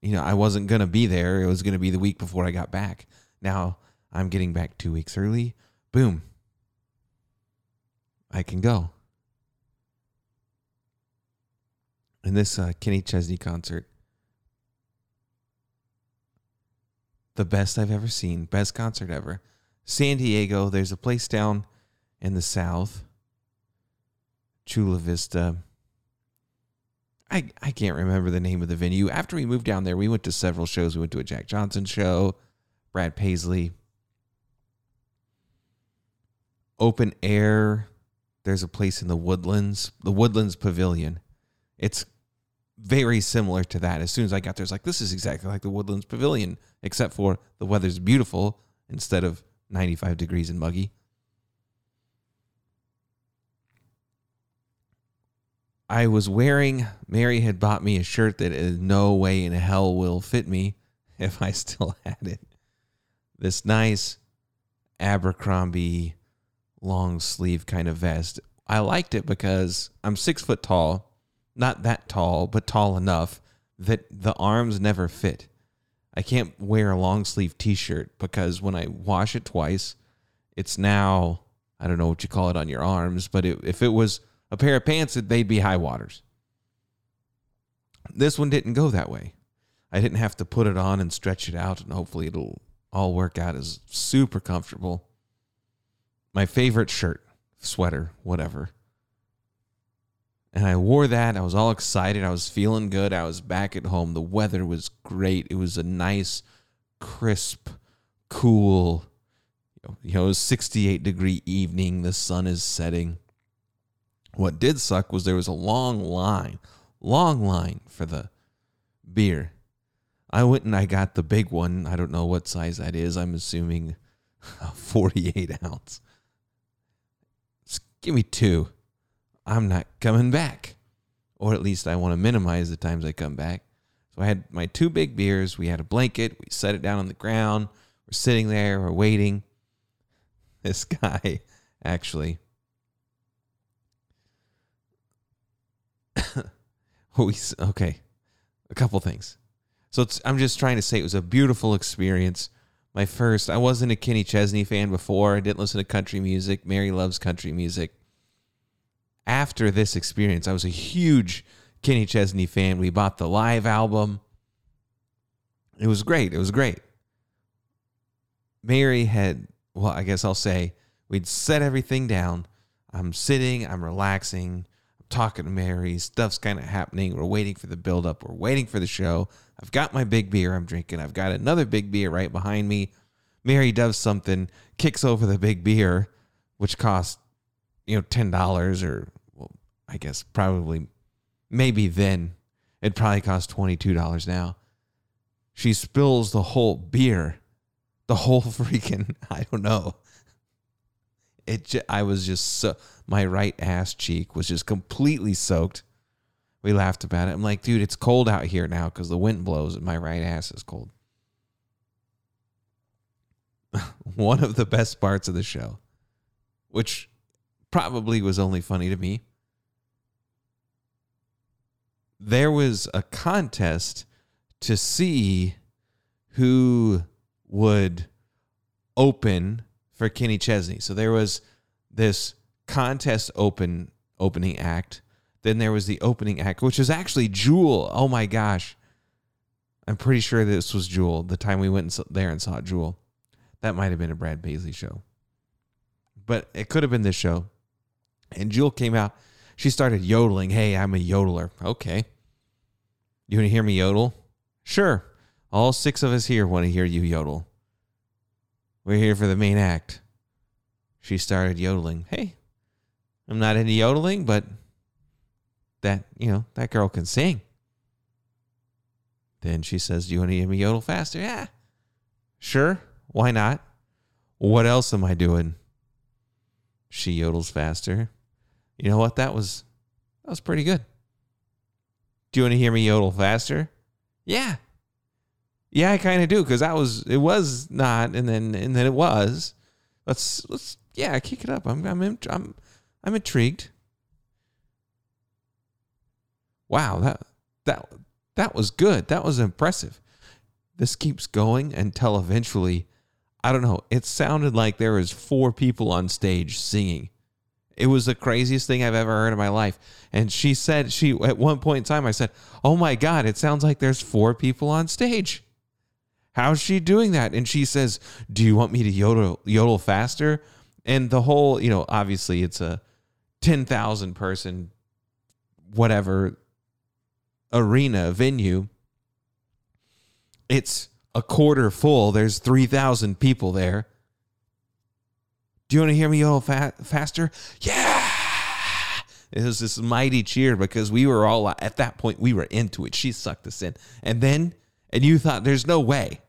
S1: You know, I wasn't going to be there. It was going to be the week before I got back. Now I'm getting back 2 weeks early. Boom. I can go. And this uh, Kenny Chesney concert the best I've ever seen, best concert ever. San Diego, there's a place down in the south, Chula Vista. I, I can't remember the name of the venue. After we moved down there, we went to several shows. We went to a Jack Johnson show, Brad Paisley. Open air. There's a place in the Woodlands, the Woodlands Pavilion. It's very similar to that. As soon as I got there, it's like, this is exactly like the Woodlands Pavilion, except for the weather's beautiful instead of 95 degrees and muggy. I was wearing, Mary had bought me a shirt that in no way in hell will fit me if I still had it. This nice Abercrombie long sleeve kind of vest. I liked it because I'm six foot tall not that tall, but tall enough that the arms never fit. I can't wear a long sleeve t shirt because when I wash it twice, it's now, I don't know what you call it on your arms, but it, if it was a pair of pants, they'd be high waters. This one didn't go that way. I didn't have to put it on and stretch it out, and hopefully it'll all work out as super comfortable. My favorite shirt, sweater, whatever. And I wore that. I was all excited. I was feeling good. I was back at home. The weather was great. It was a nice, crisp, cool, you know, it was 68 degree evening. The sun is setting. What did suck was there was a long line, long line for the beer. I went and I got the big one. I don't know what size that is. I'm assuming 48 ounce. Just give me two. I'm not coming back. Or at least I want to minimize the times I come back. So I had my two big beers. We had a blanket. We set it down on the ground. We're sitting there. We're waiting. This guy, actually, okay. A couple things. So I'm just trying to say it was a beautiful experience. My first, I wasn't a Kenny Chesney fan before. I didn't listen to country music. Mary loves country music after this experience, I was a huge Kenny Chesney fan. We bought the live album. It was great. It was great. Mary had, well, I guess I'll say, we'd set everything down. I'm sitting, I'm relaxing, I'm talking to Mary. Stuff's kind of happening. We're waiting for the build up, we're waiting for the show. I've got my big beer I'm drinking. I've got another big beer right behind me. Mary does something, kicks over the big beer, which costs you know, ten dollars or well, I guess probably maybe then it probably cost twenty two dollars now. She spills the whole beer, the whole freaking I don't know. It I was just so my right ass cheek was just completely soaked. We laughed about it. I'm like, dude, it's cold out here now because the wind blows and my right ass is cold. One of the best parts of the show, which probably was only funny to me. There was a contest to see who would open for Kenny Chesney. So there was this contest open opening act. Then there was the opening act, which was actually Jewel. Oh my gosh. I'm pretty sure this was Jewel the time we went there and saw Jewel. That might have been a Brad Paisley show. But it could have been this show. And Jewel came out. She started yodeling. Hey, I'm a yodeler. Okay. You want to hear me yodel? Sure. All six of us here want to hear you yodel. We're here for the main act. She started yodeling. Hey, I'm not into yodeling, but that, you know, that girl can sing. Then she says, Do you want to hear me yodel faster? Yeah. Sure. Why not? What else am I doing? She yodels faster. You know what? That was that was pretty good. Do you want to hear me yodel faster? Yeah. Yeah, I kind of do because that was it was not, and then and then it was. Let's let's yeah, kick it up. I'm I'm I'm I'm intrigued. Wow, that that that was good. That was impressive. This keeps going until eventually, I don't know. It sounded like there was four people on stage singing. It was the craziest thing I've ever heard in my life. And she said she at one point in time I said, "Oh my god, it sounds like there's four people on stage." How's she doing that? And she says, "Do you want me to yodel yodel faster?" And the whole, you know, obviously it's a 10,000 person whatever arena venue. It's a quarter full. There's 3,000 people there. Do you want to hear me yodel fa- faster? Yeah. It was this mighty cheer because we were all at that point we were into it. She sucked us in. And then and you thought there's no way.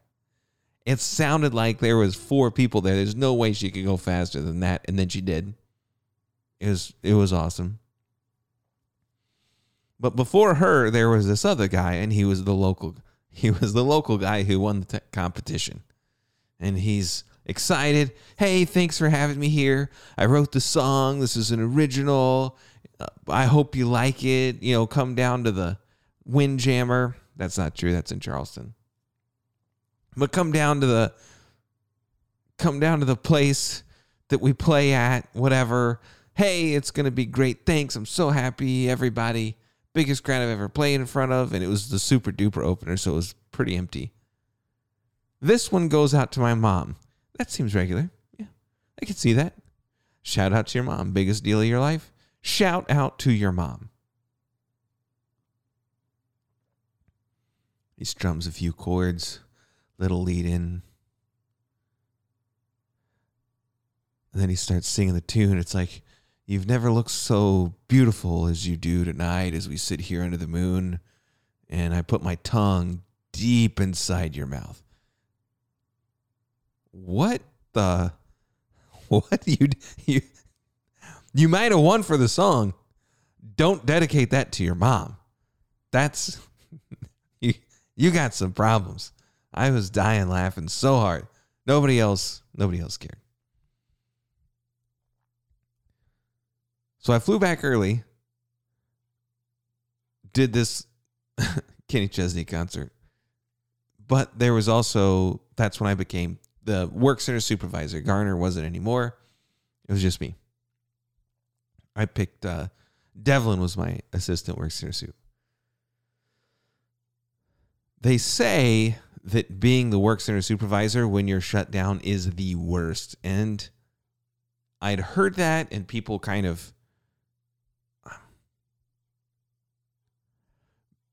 S1: It sounded like there was four people there. There's no way she could go faster than that and then she did. It was it was awesome. But before her, there was this other guy, and he was the local. He was the local guy who won the competition, and he's excited. Hey, thanks for having me here. I wrote the song. This is an original. Uh, I hope you like it. You know, come down to the Windjammer. That's not true. That's in Charleston. But come down to the come down to the place that we play at, whatever. Hey, it's going to be great. Thanks. I'm so happy everybody biggest crowd I've ever played in front of, and it was the super duper opener, so it was pretty empty. This one goes out to my mom. That seems regular. Yeah, I can see that. Shout out to your mom. Biggest deal of your life? Shout out to your mom. He strums a few chords, little lead in. And then he starts singing the tune. It's like, You've never looked so beautiful as you do tonight as we sit here under the moon and I put my tongue deep inside your mouth. What the what you you you might have won for the song. Don't dedicate that to your mom. That's you you got some problems. I was dying laughing so hard. Nobody else nobody else cared. So I flew back early, did this Kenny Chesney concert. But there was also, that's when I became the work center supervisor. Garner wasn't anymore. It was just me. I picked, uh, Devlin was my assistant work center soup. They say that being the work center supervisor when you're shut down is the worst. And I'd heard that, and people kind of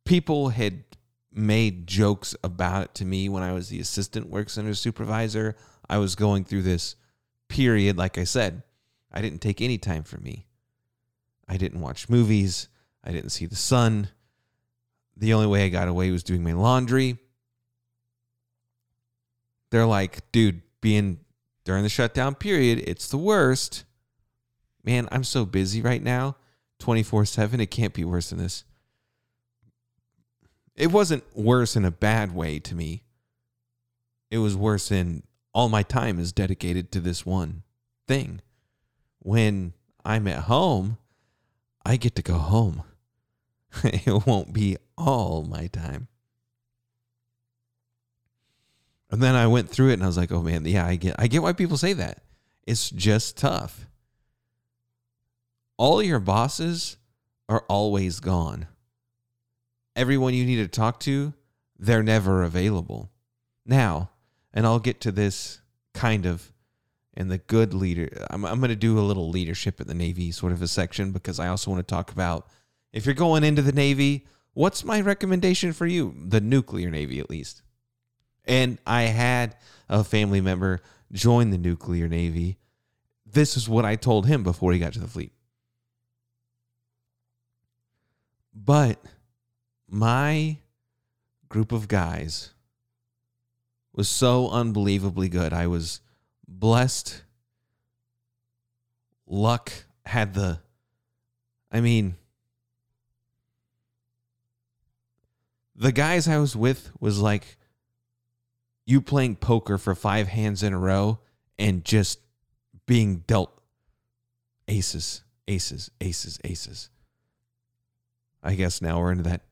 S1: people had made jokes about it to me when I was the assistant work center supervisor. I was going through this period, like I said, I didn't take any time for me. I didn't watch movies. I didn't see the sun. The only way I got away was doing my laundry. They're like, dude, being during the shutdown period, it's the worst. Man, I'm so busy right now, 24 7. It can't be worse than this. It wasn't worse in a bad way to me. It was worse in all my time is dedicated to this one thing. When I'm at home, I get to go home. it won't be all my time. And then I went through it and I was like, "Oh man, yeah, I get I get why people say that. It's just tough. All your bosses are always gone everyone you need to talk to, they're never available. Now, and I'll get to this kind of and the good leader. I'm, I'm going to do a little leadership at the Navy sort of a section because I also want to talk about if you're going into the Navy, what's my recommendation for you? The nuclear Navy, at least. And I had a family member join the nuclear Navy. This is what I told him before he got to the fleet. But my group of guys was so unbelievably good. I was blessed. Luck had the, I mean, the guys I was with was like you playing poker for five hands in a row and just being dealt aces, aces, aces, aces. I guess now we're into that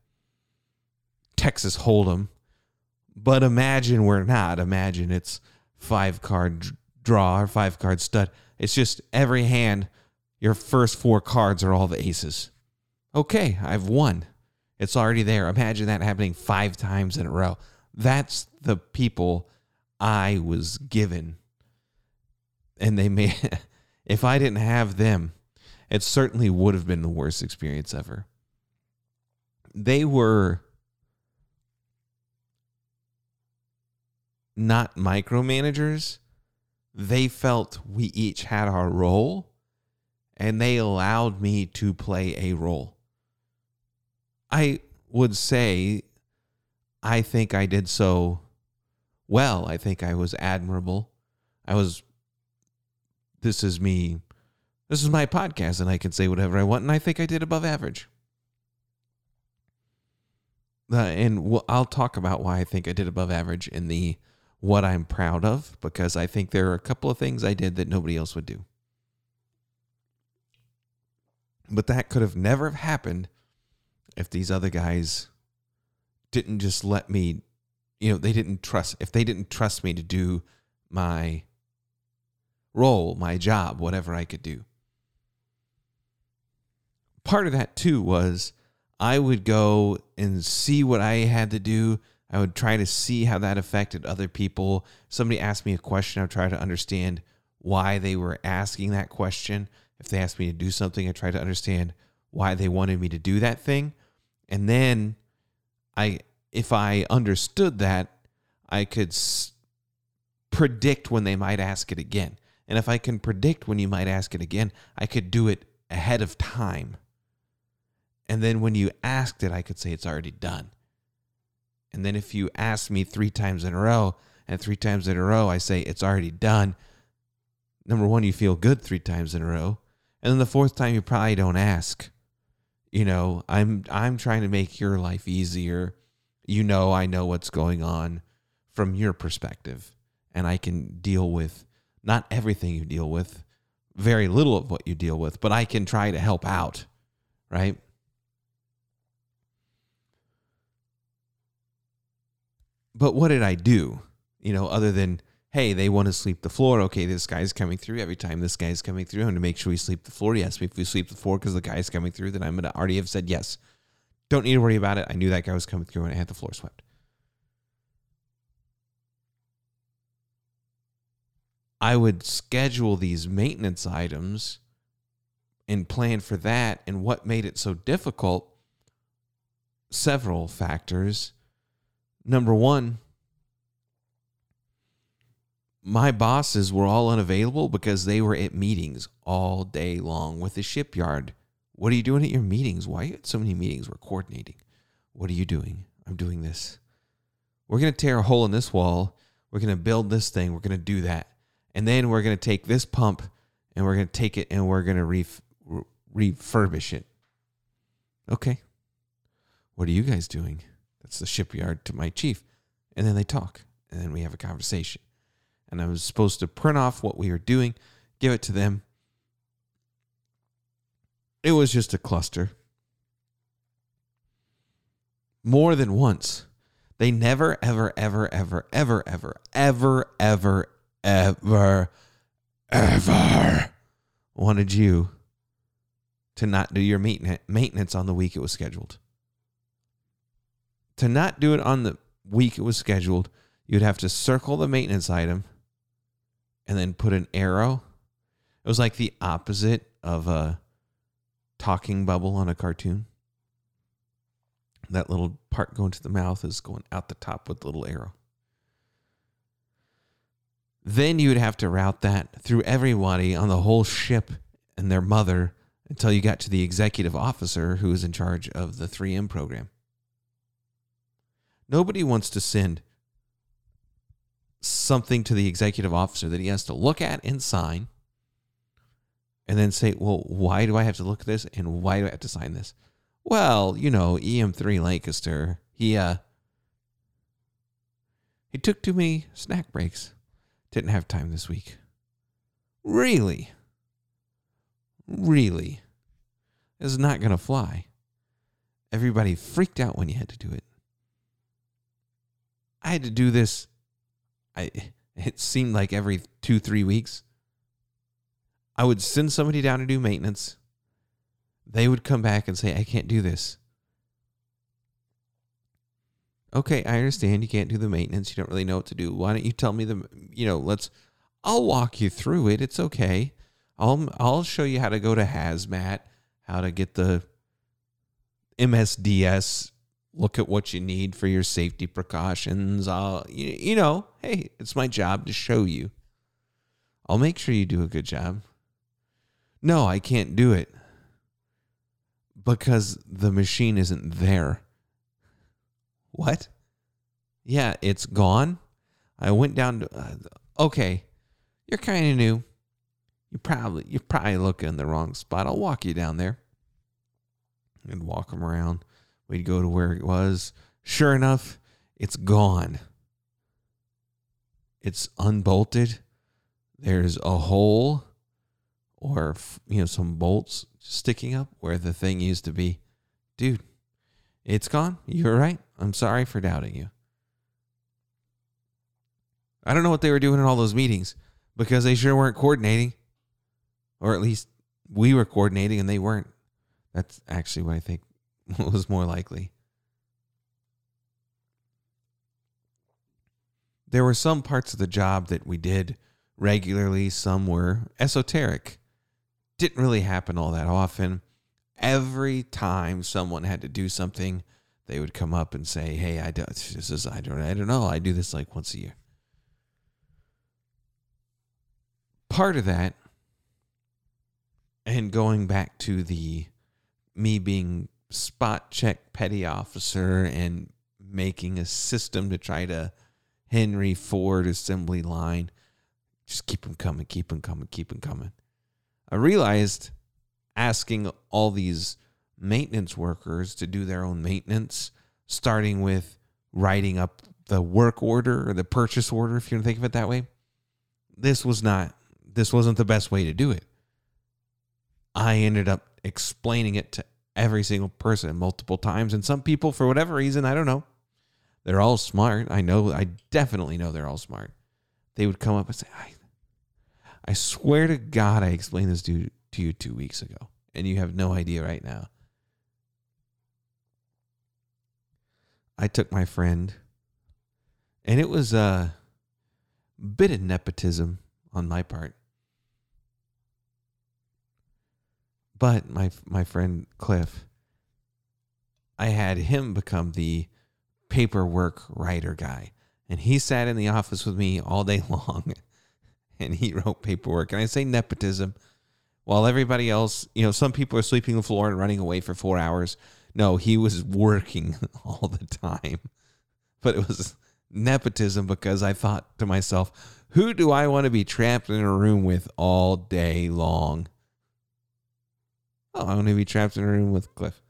S1: Texas Hold'em. But imagine we're not. Imagine it's five card draw or five card stud. It's just every hand, your first four cards are all the aces. Okay, I've won. It's already there. Imagine that happening five times in a row. That's the people I was given. And they may, if I didn't have them, it certainly would have been the worst experience ever. They were not micromanagers. They felt we each had our role and they allowed me to play a role. I would say I think I did so well. I think I was admirable. I was, this is me, this is my podcast, and I can say whatever I want, and I think I did above average. Uh, and I'll talk about why I think I did above average in the what I'm proud of, because I think there are a couple of things I did that nobody else would do. But that could have never have happened if these other guys didn't just let me, you know, they didn't trust, if they didn't trust me to do my role, my job, whatever I could do. Part of that too was I would go and see what I had to do. I would try to see how that affected other people. Somebody asked me a question, I would try to understand why they were asking that question. If they asked me to do something, I try to understand why they wanted me to do that thing. And then I if I understood that, I could s- predict when they might ask it again. And if I can predict when you might ask it again, I could do it ahead of time. And then when you asked it, I could say it's already done. And then if you ask me three times in a row, and three times in a row, I say it's already done. Number one, you feel good three times in a row. And then the fourth time, you probably don't ask. You know, I'm I'm trying to make your life easier. You know, I know what's going on from your perspective, and I can deal with not everything you deal with, very little of what you deal with, but I can try to help out, right? But what did I do? You know, other than hey, they want to sleep the floor. Okay, this guy's coming through. Every time this guy's coming through, I'm going to make sure we sleep the floor. Yes, if we sleep the floor because the guy's coming through, then I'm going to already have said yes. Don't need to worry about it. I knew that guy was coming through and I had the floor swept. I would schedule these maintenance items and plan for that. And what made it so difficult? Several factors. Number one, my bosses were all unavailable because they were at meetings all day long with the shipyard. What are you doing at your meetings? Why are you at so many meetings? We're coordinating. What are you doing? I'm doing this. We're going to tear a hole in this wall. We're going to build this thing. We're going to do that. And then we're going to take this pump and we're going to take it and we're going to ref- refurbish it. Okay. What are you guys doing? That's the shipyard to my chief. And then they talk. And then we have a conversation and I was supposed to print off what we were doing, give it to them. It was just a cluster. More than once. They never, ever, ever, ever, ever, ever, ever, ever, ever, ever wanted you to not do your maintenance on the week it was scheduled. To not do it on the week it was scheduled, you'd have to circle the maintenance item and then put an arrow. It was like the opposite of a talking bubble on a cartoon. That little part going to the mouth is going out the top with the little arrow. Then you would have to route that through everybody on the whole ship and their mother until you got to the executive officer who was in charge of the 3M program. Nobody wants to send something to the executive officer that he has to look at and sign and then say, well, why do I have to look at this and why do I have to sign this? Well, you know, EM3 Lancaster, he uh he took too many snack breaks. Didn't have time this week. Really? Really? This is not going to fly. Everybody freaked out when you had to do it. I had to do this. I it seemed like every 2-3 weeks. I would send somebody down to do maintenance. They would come back and say, "I can't do this." okay, I understand you can't do the maintenance. You don't really know what to do. Why don't you tell me the, you know, let's, I'll walk you through it. It's okay. I'll, I'll show you how to go to hazmat, how to get the MSDS, look at what you need for your safety precautions. I'll, you, you know, hey, it's my job to show you. I'll make sure you do a good job. No, I can't do it because the machine isn't there. What? Yeah, it's gone. I went down to. Uh, okay, you're kind of new. You probably you're probably looking in the wrong spot. I'll walk you down there and walk them around. We'd go to where it was. Sure enough, it's gone. It's unbolted. There's a hole or you know some bolts sticking up where the thing used to be. Dude, it's gone. You're right. I'm sorry for doubting you. I don't know what they were doing in all those meetings because they sure weren't coordinating. Or at least we were coordinating and they weren't. That's actually what I think was more likely. There were some parts of the job that we did regularly, some were esoteric. Didn't really happen all that often every time someone had to do something, they would come up and say, "Hey, I do, this is I don't I don't know. I do this like once a year." Part of that, and going back to the me being spot check petty officer and making a system to try to Henry Ford assembly line, just keep them coming, keep them coming, keep them coming. I realized asking all these maintenance workers to do their own maintenance, starting with writing up the work order or the purchase order, if you want to think of it that way. This was not, this wasn't the best way to do it. I ended up explaining it to every single person multiple times. And some people, for whatever reason, I don't know, they're all smart. I know, I definitely know they're all smart. They would come up and say, I, I swear to God, I explained this to to you two weeks ago, and you have no idea right now. I took my friend, and it was a bit of nepotism on my part. But my my friend Cliff, I had him become the paperwork writer guy, and he sat in the office with me all day long, and he wrote paperwork. And I say nepotism while everybody else, you know, some people are sleeping on the floor and running away for four hours. No, he was working all the time. But it was nepotism because I thought to myself, who do I want to be trapped in a room with all day long? Oh, I want to be trapped in a room with Cliff.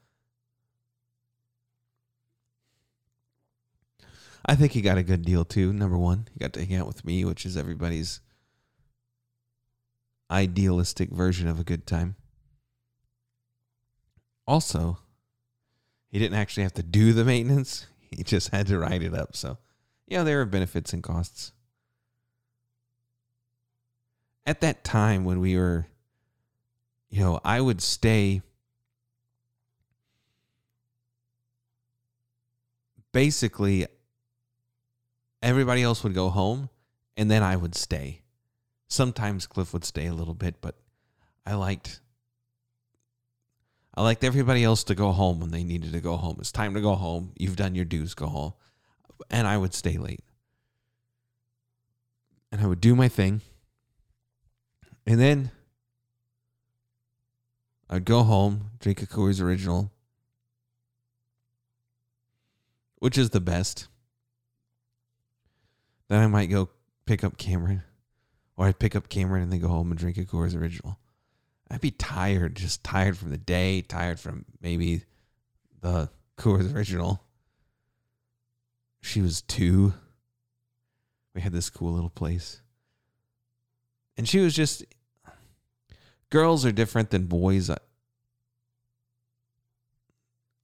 S1: I think he got a good deal too. Number one, he got to hang out with me, which is everybody's idealistic version of a good time. Also, he didn't actually have to do the maintenance, he just had to write it up. So, yeah, there are benefits and costs. At that time when we were, you know, I would stay basically everybody else would go home and then I would stay. Sometimes Cliff would stay a little bit, but I liked I liked everybody else to go home when they needed to go home. It's time to go home. You've done your dues, go home. And I would stay late. And I would do my thing. And then I'd go home, drink a Coors Original, which is the best. Then I might go pick up Cameron, or I'd pick up Cameron and then go home and drink a Coors Original. I'd be tired, just tired from the day, tired from maybe the Coors Original. She was two. We had this cool little place. And she was just girls are different than boys. Uh,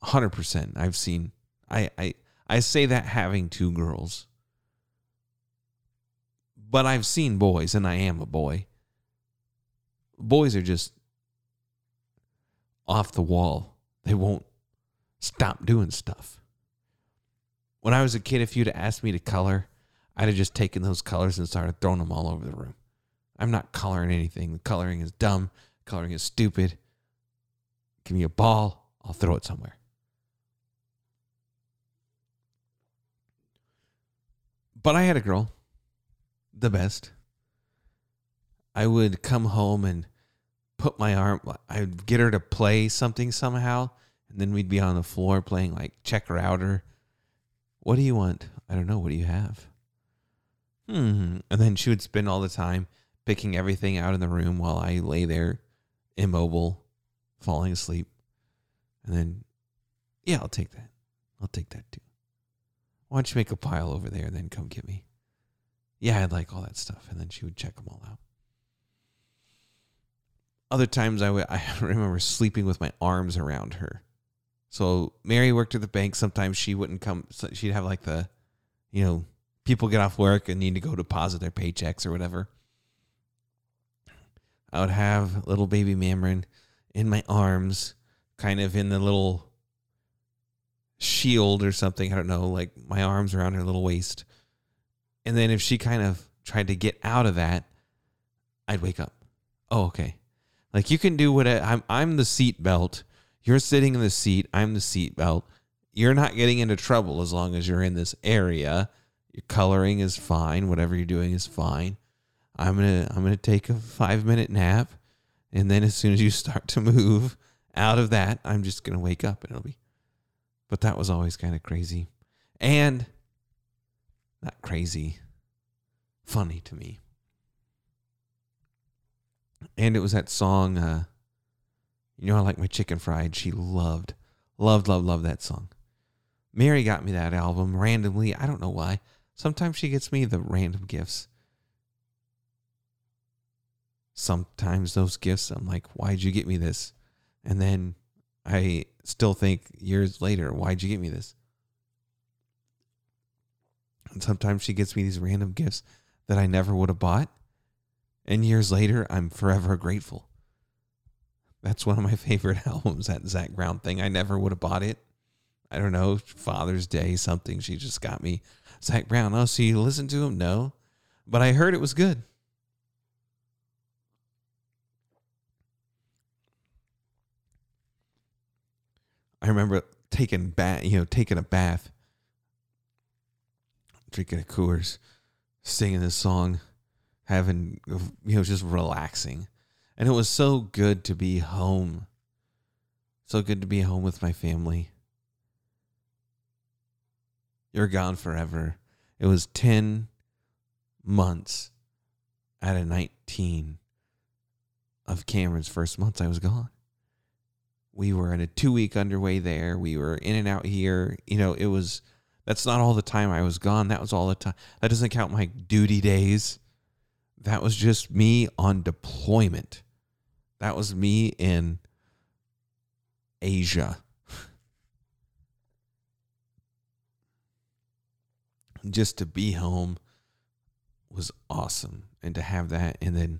S1: 100%. I've seen I I I say that having two girls. But I've seen boys and I am a boy. Boys are just off the wall. They won't stop doing stuff. When I was a kid, if you'd asked me to color, I'd have just taken those colors and started throwing them all over the room. I'm not coloring anything. Coloring is dumb. Coloring is stupid. Give me a ball, I'll throw it somewhere. But I had a girl, the best. I would come home and put my arm, I'd get her to play something somehow, and then we'd be on the floor playing like checker outer. What do you want? I don't know. What do you have? Hmm. And then she would spend all the time picking everything out in the room while I lay there immobile, falling asleep. And then, yeah, I'll take that. I'll take that too. Why don't you make a pile over there and then come get me? Yeah, I'd like all that stuff. And then she would check them all out. Other times I, would, I remember sleeping with my arms around her. So Mary worked at the bank. Sometimes she wouldn't come. She'd have like the, you know, people get off work and need to go deposit their paychecks or whatever. I would have little baby Mamron in my arms, kind of in the little shield or something. I don't know, like my arms around her little waist. And then if she kind of tried to get out of that, I'd wake up. Oh, okay. Like you can do what I, I'm. I'm the seat belt. You're sitting in the seat. I'm the seat belt. You're not getting into trouble as long as you're in this area. Your coloring is fine. Whatever you're doing is fine. I'm gonna I'm gonna take a five minute nap, and then as soon as you start to move out of that, I'm just gonna wake up and it'll be. But that was always kind of crazy, and not crazy, funny to me. And it was that song, uh, you know, I like my chicken fried. She loved, loved, loved, loved that song. Mary got me that album randomly. I don't know why. Sometimes she gets me the random gifts sometimes those gifts, I'm like, why'd you get me this? And then I still think years later, why'd you get me this? And sometimes she gets me these random gifts that I never would have bought. And years later, I'm forever grateful. That's one of my favorite albums, that Zac Brown thing. I never would have bought it. I don't know, Father's Day, something. She just got me Zac Brown. Oh, so you listen to him? No. But I heard it was good. I remember taking bath, you know, taking a bath, drinking a Coors, singing this song, having, you know, just relaxing. And it was so good to be home. So good to be home with my family. You're gone forever. It was 10 months out of 19 of Cameron's first months I was gone we were in a two week underway there. We were in and out here. You know, it was that's not all the time I was gone. That was all the time. That doesn't count my duty days. That was just me on deployment. That was me in Asia. just to be home was awesome. And to have that and then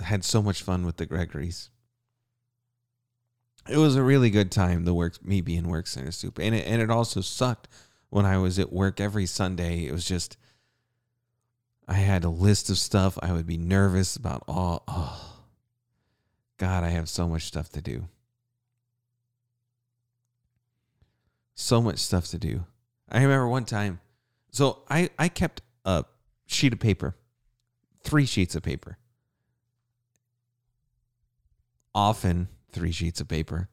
S1: had so much fun with the Gregories it was a really good time. The work, me being work center sup, and it and it also sucked when I was at work every Sunday. It was just I had a list of stuff. I would be nervous about all. Oh, God, I have so much stuff to do. So much stuff to do. I remember one time. So I, I kept a sheet of paper, three sheets of paper. Often three sheets of paper.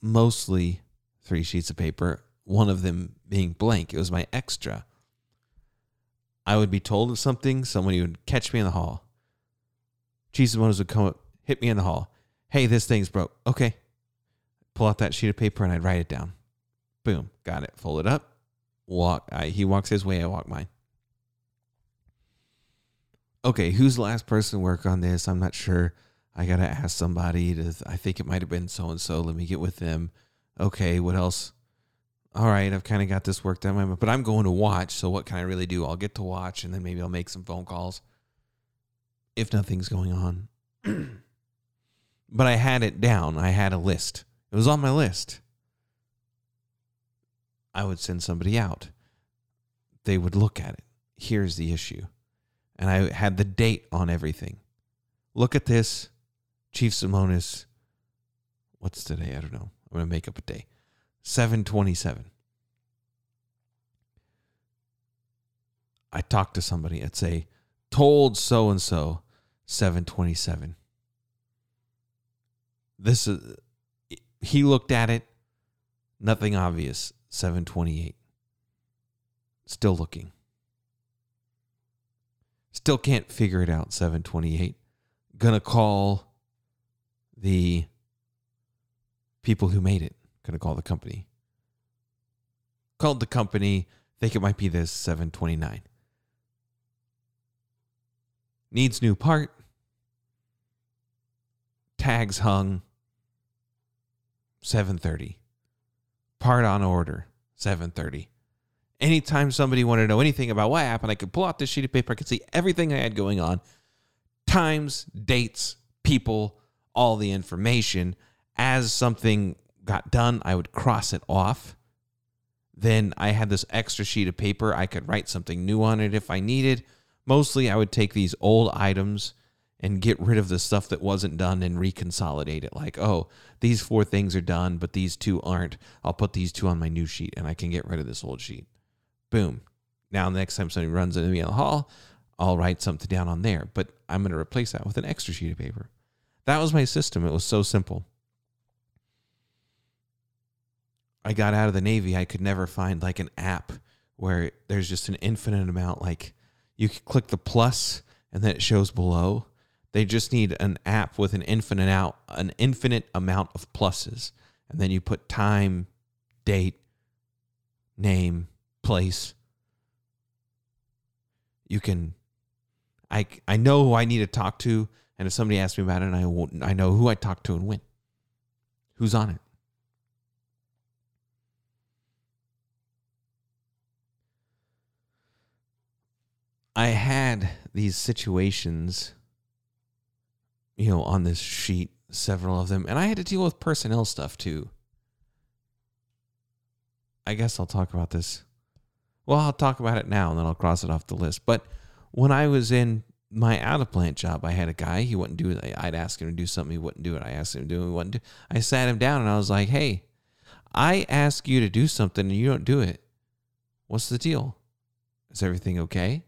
S1: Mostly three sheets of paper. One of them being blank. It was my extra. I would be told of something, somebody would catch me in the hall. Jesus Motors would come up, hit me in the hall. Hey, this thing's broke. Okay. Pull out that sheet of paper and I'd write it down. Boom, got it. Fold it up. Walk. I, he walks his way. I walk mine. Okay, who's the last person to work on this? I'm not sure. I gotta ask somebody. To, I think it might have been so and so. Let me get with them. Okay, what else? all right, I've kind of got this worked out, but I'm going to watch. So what can I really do? I'll get to watch, and then maybe I'll make some phone calls if nothing's going on. but I had it down. I had a list. It was on my list. I would send somebody out. They would look at it. Here's the issue. And I had the date on everything. Look at this. Chief Simonis. What's today? I don't know. I'm going to make up a day. 727. I talked to somebody and say, told so and so 727. This is, he looked at it, nothing obvious, 728. Still looking. Still can't figure it out, 728. Gonna call the people who made it I'm to call the company. Called the company, think it might be this 729. Needs new part. Tags hung 730. Part on order 730. Anytime somebody wanted to know anything about what happened, I could pull out this sheet of paper. I could see everything I had going on times, dates, people, all the information as something got done, I would cross it off. Then I had this extra sheet of paper. I could write something new on it if I needed. Mostly, I would take these old items and get rid of the stuff that wasn't done and reconsolidate it. Like, oh, these four things are done, but these two aren't. I'll put these two on my new sheet and I can get rid of this old sheet. Boom. Now, next time somebody runs into me in the hall, I'll write something down on there, but I'm going to replace that with an extra sheet of paper. That was my system. It was so simple. I got out of the Navy, I could never find like an app where there's just an infinite amount. Like you could click the plus and then it shows below. They just need an app with an infinite out an infinite amount of pluses, and then you put time, date, name, place. You can. I I know who I need to talk to, and if somebody asks me about it, I won't. I know who I talk to and when. Who's on it? I had these situations, you know, on this sheet, several of them, and I had to deal with personnel stuff too. I guess I'll talk about this. Well, I'll talk about it now and then I'll cross it off the list. But when I was in my out of plant job, I had a guy, he wouldn't do it. I'd ask him to do something, he wouldn't do it. I asked him to do it, he wouldn't do it. I sat him down and I was like, hey, I ask you to do something and you don't do it. What's the deal? Is everything okay?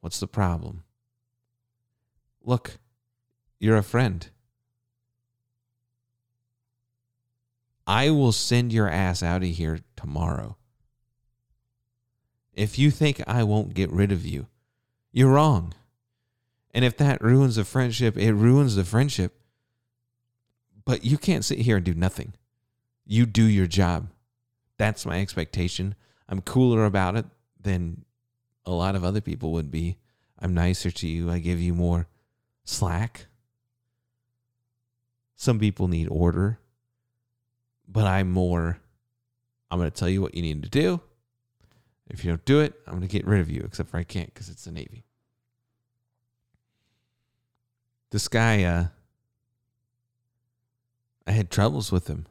S1: What's the problem? Look, you're a friend. I will send your ass out of here tomorrow. If you think I won't get rid of you, you're wrong. And if that ruins the friendship, it ruins the friendship. But you can't sit here and do nothing. You do your job. That's my expectation. I'm cooler about it than a lot of other people would be. I'm nicer to you. I give you more slack. Some people need order, but I'm more, I'm going to tell you what you need to do. If you don't do it, I'm going to get rid of you, except for I can't because it's the Navy this guy uh, I had troubles with him.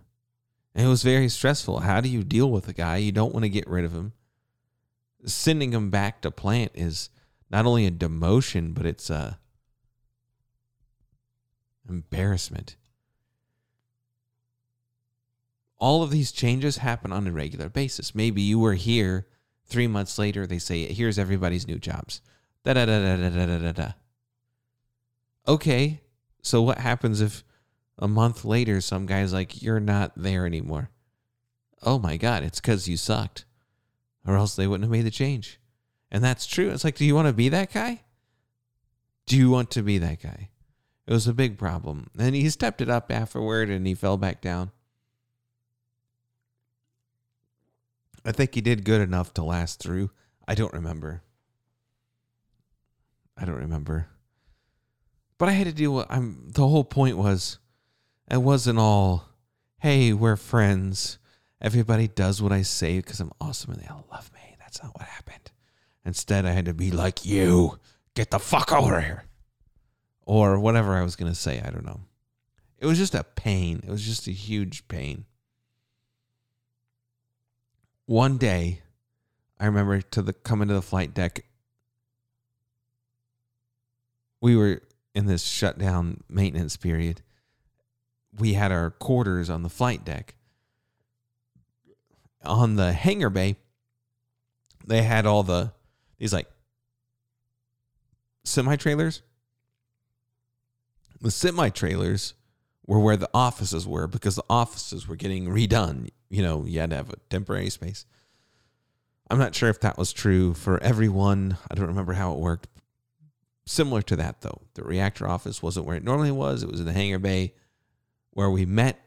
S1: And it was very stressful. How do you deal with a guy? You don't want to get rid of him. Sending him back to plant is not only a demotion, but it's a embarrassment. All of these changes happen on a regular basis. Maybe you were here three months later, they say, here's everybody's new jobs. Da da da da da da da da. Okay, so what happens if a month later some guy's like, you're not there anymore? Oh my God, it's because you sucked, or else they wouldn't have made the change. And that's true. It's like, do you want to be that guy? Do you want to be that guy? It was a big problem. And he stepped it up afterward and he fell back down. I think he did good enough to last through. I don't remember. I don't remember. But I had to deal with I'm the whole point was it wasn't all hey, we're friends. Everybody does what I say because I'm awesome and they all love me. That's not what happened. Instead, I had to be like you. Get the fuck over here. Or whatever I was going to say. I don't know. It was just a pain. It was just a huge pain. One day, I remember to the coming to the flight deck. We were in this shutdown maintenance period. We had our quarters on the flight deck. On the hangar bay, they had all the these like semi trailers. The semi trailers were where the offices were because the offices were getting redone. You know, you had to have a temporary space. I'm not sure if that was true for everyone. I don't remember how it worked. Similar to that, though, the reactor office wasn't where it normally was. It was in the hangar bay where we met,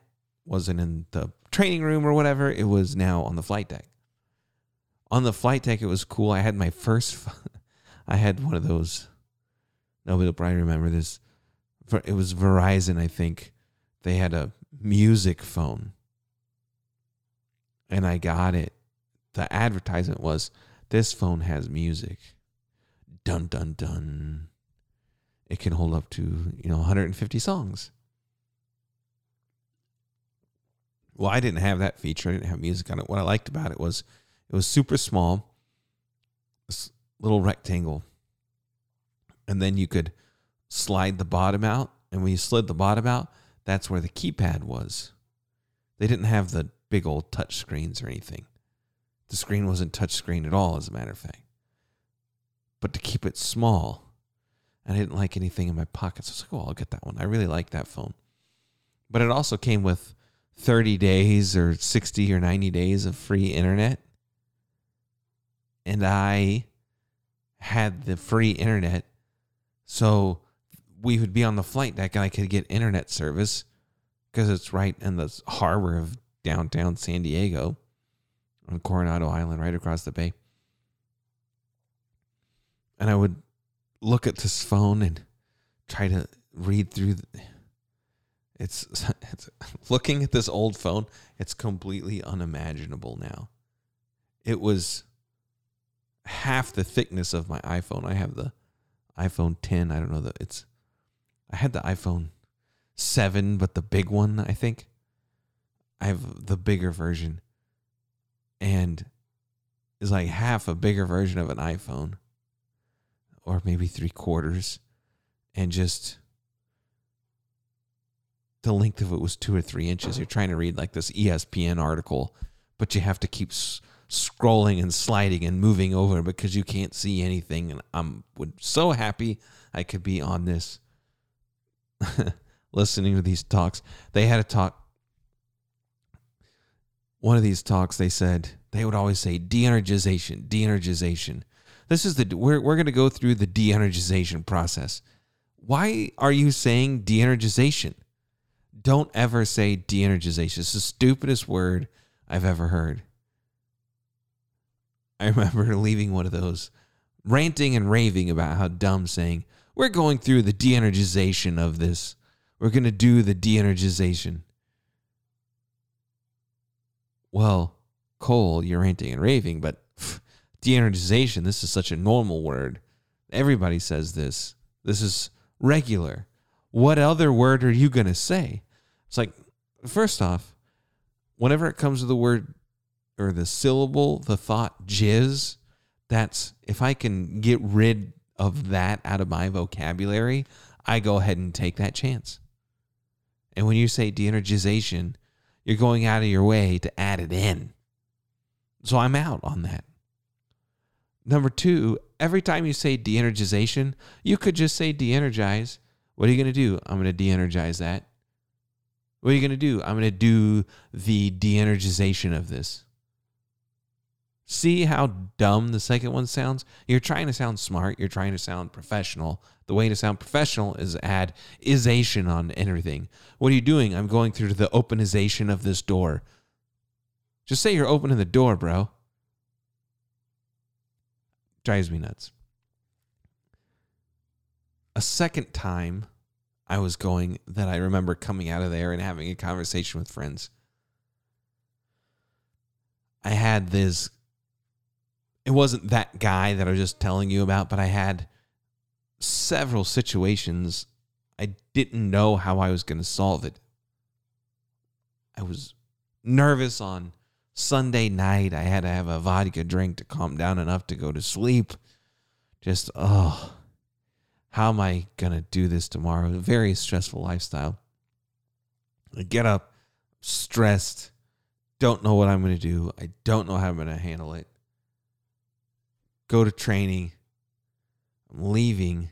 S1: wasn't in the training room or whatever. It was now on the flight deck. On the flight deck, it was cool. I had my first, I had one of those. Nobody will probably remember this. It was Verizon, I think they had a music phone. And I got it. The advertisement was this phone has music. Dun dun dun. It can hold up to, you know, 150 songs. Well, I didn't have that feature. I didn't have music on it. What I liked about it was it was super small, this little rectangle. And then you could slide the bottom out. And when you slid the bottom out, that's where the keypad was. They didn't have the big old touch screens or anything. The screen wasn't touch screen at all, as a matter of fact. But to keep it small, And I didn't like anything in my pockets. I was like, oh, I'll get that one. I really like that phone. But it also came with 30 days or 60 or 90 days of free internet. And I had the free internet. So we would be on the flight deck and I could get internet service because it's right in the harbor of downtown San Diego on Coronado Island, right across the bay. And I would look at this phone and try to read through. The, it's, it's looking at this old phone. It's completely unimaginable now. It was half the thickness of my iPhone. I have the iPhone 10. I don't know that it's I had the iPhone 7, but the big one, I think. I have the bigger version. And is like half a bigger version of an iPhone. Or maybe three quarters. And just the length of it was two or three inches. You're trying to read like this ESPN article, but you have to keep s- scrolling and sliding and moving over because you can't see anything. And I'm so happy I could be on this listening to these talks. They had a talk. One of these talks, they said they would always say de-energization, de-energization. This is the we're we're going to go through the de-energization process. Why are you saying de-energization? Don't ever say de-energization. It's the stupidest word I've ever heard. I remember leaving one of those ranting and raving about how dumb saying we're going through the de-energization of this. We're going to do the de-energization. Well, Cole, you're ranting and raving, but de-energization, this is such a normal word. Everybody says this. This is regular. What other word are you going to say? It's like, first off, whenever it comes to the word or the syllable, the thought jizz, that's if I can get rid of that out of my vocabulary, I go ahead and take that chance. And when you say de-energization, you're going out of your way to add it in. So I'm out on that. Number two, every time you say de-energization, you could just say de-energize. What are you going to do? I'm going to de-energize that. What are you going to do? I'm going to do the de-energization of this. See how dumb the second one sounds? You're trying to sound smart. You're trying to sound professional. The way to sound professional is add isation on everything. What are you doing? I'm going through the openization of this door. Just say you're opening the door, bro. Drives me nuts. A second time I was going that I remember coming out of there and having a conversation with friends. I had this it wasn't that guy that I was just telling you about, but I had several situations I didn't know how I was going to solve it. I was nervous on Sunday night. I had to have a vodka drink to calm down enough to go to sleep. Just, oh, how am I going to do this tomorrow? Very stressful lifestyle. I get up stressed, don't know what I'm going to do. I don't know how I'm going to handle it go to training. I'm leaving.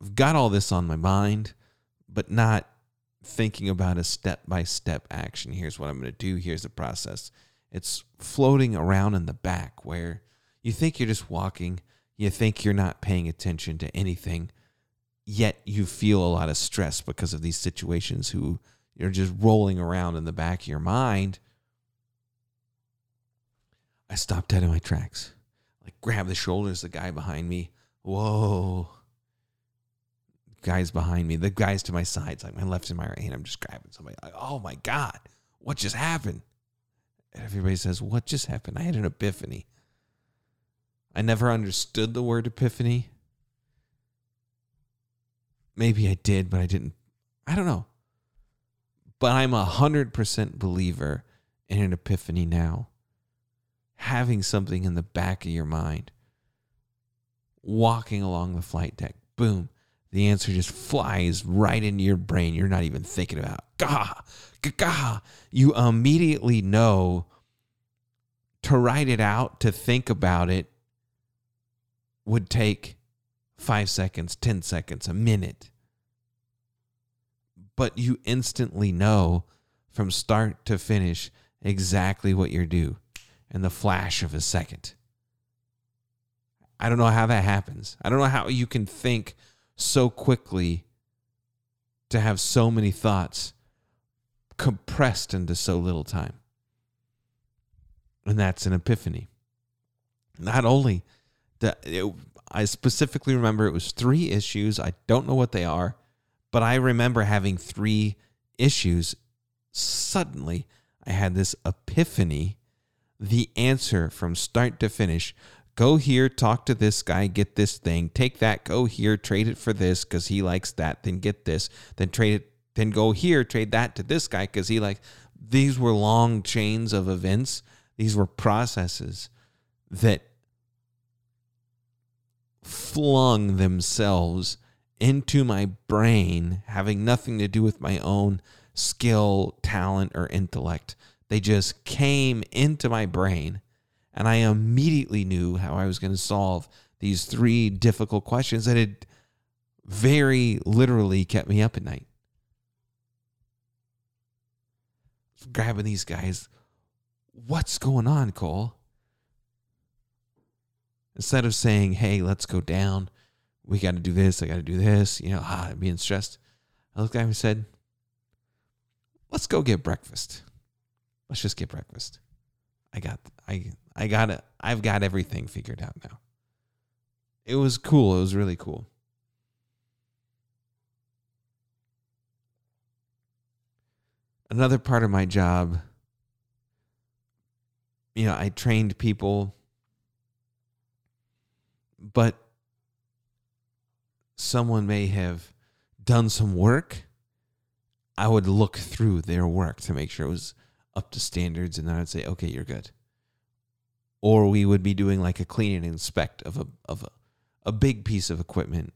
S1: I've got all this on my mind, but not thinking about a step by step action. Here's what I'm going to do. Here's the process. It's floating around in the back where you think you're just walking, you think you're not paying attention to anything, yet you feel a lot of stress because of these situations who you're just rolling around in the back of your mind I stopped dead in my tracks. Like grab the shoulders, the guy behind me. Whoa. Guys behind me. The guys to my sides, like my left and my right hand. I'm just grabbing somebody. Like, oh my God, what just happened? And everybody says, What just happened? I had an epiphany. I never understood the word epiphany. Maybe I did, but I didn't. I don't know. But I'm a hundred percent believer in an epiphany now having something in the back of your mind, walking along the flight deck, boom, the answer just flies right into your brain. You're not even thinking about gah, gah. You immediately know to write it out, to think about it would take five seconds, 10 seconds, a minute. But you instantly know from start to finish exactly what you're due in the flash of a second. I don't know how that happens. I don't know how you can think so quickly to have so many thoughts compressed into so little time. And that's an epiphany. Not only that, I specifically remember it was three issues. I don't know what they are, but I remember having three issues. Suddenly, I had this epiphany the answer from start to finish. Go here, talk to this guy, get this thing, take that, go here, trade it for this because he likes that, then get this, then trade it, then go here, trade that to this guy because he likes. These were long chains of events. These were processes that flung themselves into my brain, having nothing to do with my own skill, talent, or intellect. They just came into my brain, and I immediately knew how I was going to solve these three difficult questions that had very literally kept me up at night. Grabbing these guys, what's going on, Cole? Instead of saying, hey, let's go down, we got to do this, I got to do this, you know, ah, being stressed. I looked at him and said, let's go get breakfast. Let's just get breakfast. I got I I got it. I've got everything figured out now. It was cool. It was really cool. Another part of my job, you know, I trained people, but someone may have done some work. I would look through their work to make sure it was up to standards, and then I'd say, okay, you're good. Or we would be doing like a clean and inspect of a of a, a big piece of equipment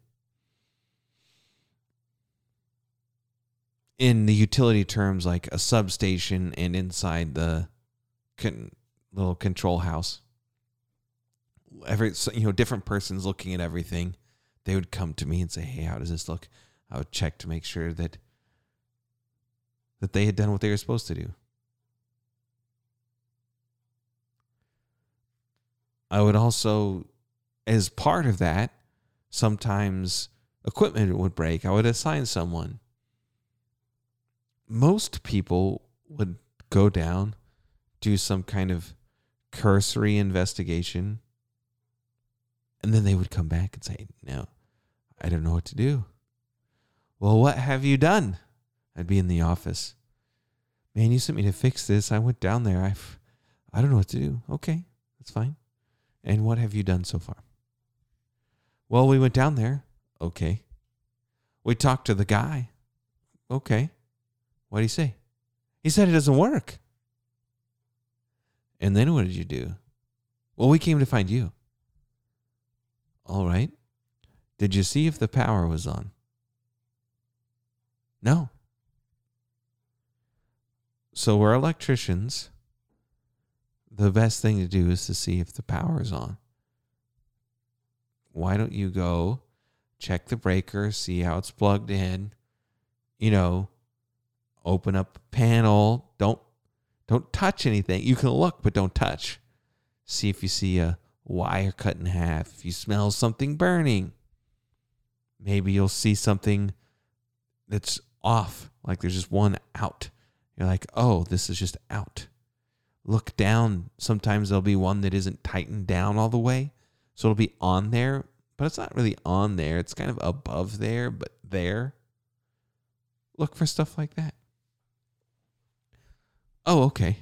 S1: in the utility terms like a substation and inside the con- little control house. Every you know different persons looking at everything they would come to me and say hey how does this look? I would check to make sure that that they had done what they were supposed to do i would also as part of that sometimes equipment would break i would assign someone most people would go down do some kind of cursory investigation and then they would come back and say, No, I don't know what to do. Well, what have you done? I'd be in the office. Man, you sent me to fix this. I went down there. I, I don't know what to do. Okay, that's fine. And what have you done so far? Well, we went down there. Okay. We talked to the guy. Okay. What did he say? He said it doesn't work. And then what did you do? Well, we came to find you. All right. Did you see if the power was on? No. So we're electricians. The best thing to do is to see if the power is on. Why don't you go check the breaker, see how it's plugged in, you know, open up a panel, don't don't touch anything. You can look but don't touch. See if you see a wire cut in half, if you smell something burning, maybe you'll see something that's off, like there's just one out. You're like, oh, this is just out. Look down. Sometimes there'll be one that isn't tightened down all the way. So it'll be on there, but it's not really on there. It's kind of above there, but there. Look for stuff like that. Oh, okay.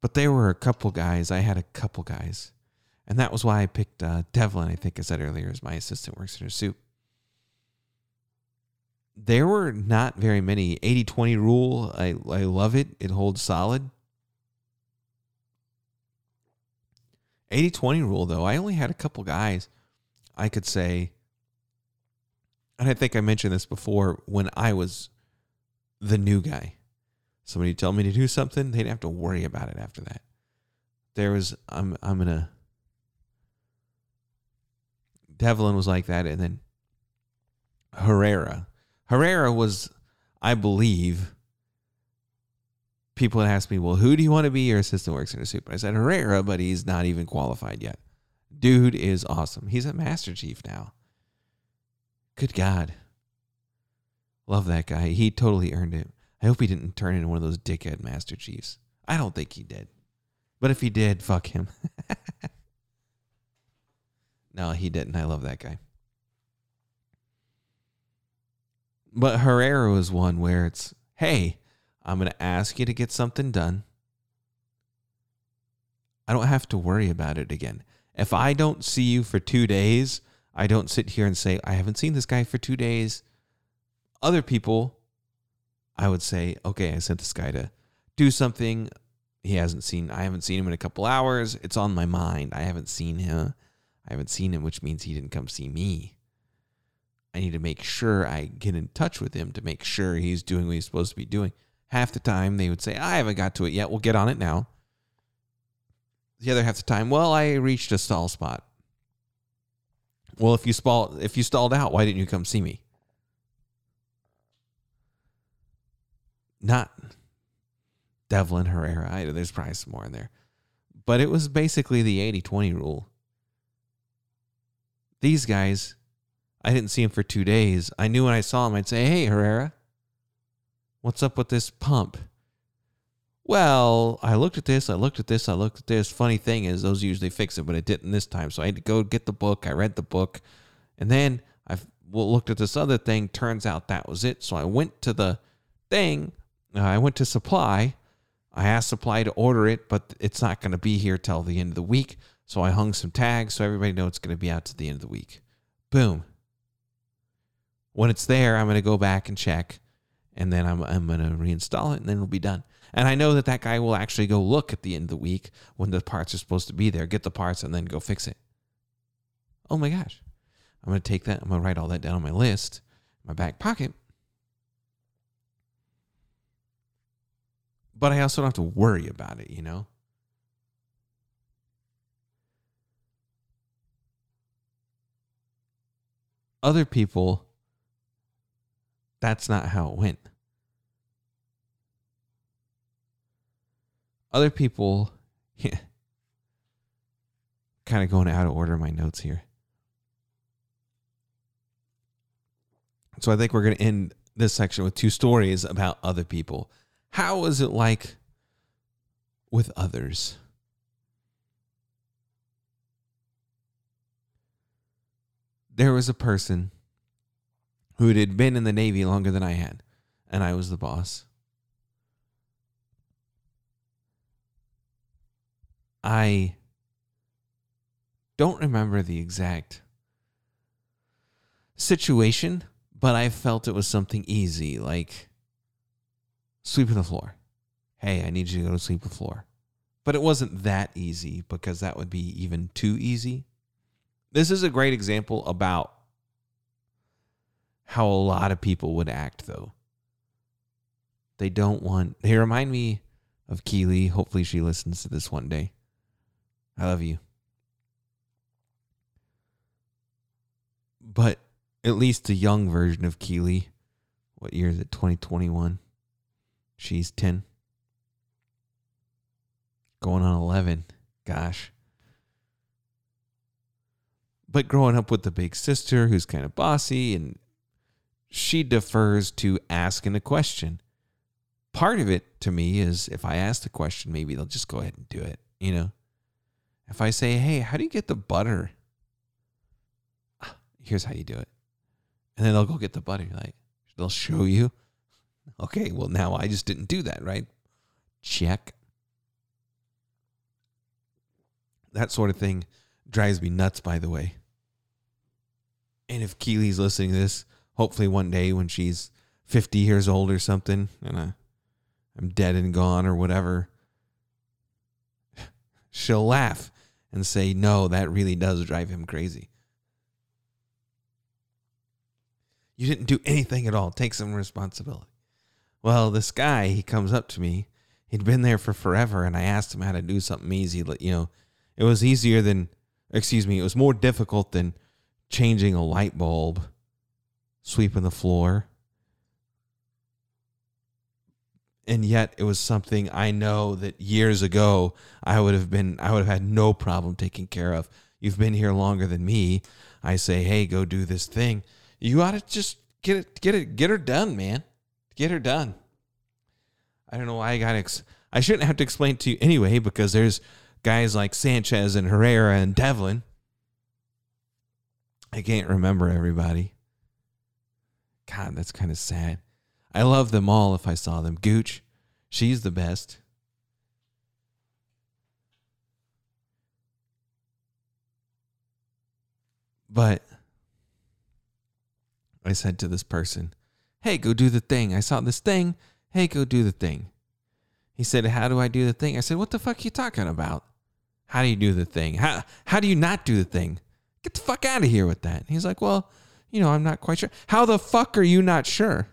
S1: But there were a couple guys. I had a couple guys. And that was why I picked uh, Devlin, I think I said earlier, as my assistant work center sup. There were not very many. 80 20 rule, I, I love it. It holds solid. 80 20 rule, though, I only had a couple guys I could say, and I think I mentioned this before when I was the new guy somebody tell me to do something, they'd have to worry about it after that. There was I'm I'm gonna Devlin was like that, and then Herrera. Herrera was, I believe, people had asked me, well, who do you want to be your assistant work center sup? I said Herrera, but he's not even qualified yet. Dude is awesome. He's a Master Chief now. Good God. Love that guy. He totally earned it. I hope he didn't turn into one of those dickhead Master Chiefs. I don't think he did. But if he did, fuck him. no, he didn't. I love that guy. But Herrera is one where it's, hey, I'm going to ask you to get something done. I don't have to worry about it again. If I don't see you for two days, I don't sit here and say, I haven't seen this guy for two days. Other people I would say, okay, I sent this guy to do something. He hasn't seen, I haven't seen him in a couple hours. It's on my mind. I haven't seen him. I haven't seen him, which means he didn't come see me. I need to make sure I get in touch with him to make sure he's doing what he's supposed to be doing. Half the time they would say, I haven't got to it yet. We'll get on it now. The other half the time, well, I reached a stall spot. Well, if you stalled, if you stalled out, why didn't you come see me? not Devlin Herrera. I, there's probably some more in there. But it was basically the 80 20 rule. These guys, I didn't see him for two days. I knew when I saw him, I'd say, Hey, Herrera, what's up with this pump? Well, I looked at this, I looked at this, I looked at this. Funny thing is, those usually fix it, but it didn't this time. So I had to go get the book. I read the book. And then I looked at this other thing. Turns out that was it. So I went to the thing uh, I went to supply. I asked supply to order it, but it's not going to be here till the end of the week. So I hung some tags so everybody knows it's going to be out to the end of the week. Boom. When it's there, I'm going to go back and check, and then I'm, I'm going to reinstall it, and then it'll be done. And I know that that guy will actually go look at the end of the week when the parts are supposed to be there, get the parts, and then go fix it. Oh my gosh. I'm going to take that. I'm going to write all that down on my list, my back pocket. But I also don't have to worry about it, you know? Other people, that's not how it went. Other people, yeah, kind of going out of order my notes here. So I think we're going to end this section with two stories about other people. How was it like with others? There was a person who had been in the Navy longer than I had, and I was the boss. I don't remember the exact situation, but I felt it was something easy, like sweeping the floor. Hey, I need you to go to sweep the floor. But it wasn't that easy because that would be even too easy. This is a great example about how a lot of people would act, though. They don't want, they remind me of Keely. Hopefully, she listens to this one day. I love you. But at least a young version of Keely. What year is it? 2021. She's 10. Going on 11. Gosh. But growing up with the big sister who's kind of bossy and she defers to asking a question. Part of it to me is if I ask the question, maybe they'll just go ahead and do it. You know, if I say, hey, how do you get the butter? Ah, here's how you do it. And then they'll go get the butter. Like, they'll show you. Okay, well, now I just didn't do that, right? Check. That sort of thing drives me nuts, by the way. And if Keely's listening to this, hopefully one day when she's 50 years old or something, and I, I'm dead and gone or whatever, she'll laugh and say, no, that really does drive him crazy. You didn't do anything at all. Take some responsibility. Well, this guy, he comes up to me. He'd been there for forever, and I asked him how to do something easy. You know, it was easier than, excuse me, it was more difficult than changing a light bulb, sweeping the floor. And yet it was something I know that years ago I would have been I would have had no problem taking care of. You've been here longer than me. I say, "Hey, go do this thing." You ought to just get it get it get her done, man. Get her done. I don't know why I got ex- I shouldn't have to explain to you anyway because there's guys like Sanchez and Herrera and Devlin I can't remember everybody. God, that's kind of sad. I love them all if I saw them. Gooch, she's the best. But I said to this person, Hey, go do the thing. I saw this thing. Hey, go do the thing. He said, How do I do the thing? I said, What the fuck are you talking about? How do you do the thing? How, how do you not do the thing? Get the fuck out of here with that. And he's like, Well, you know, I'm not quite sure. How the fuck are you not sure?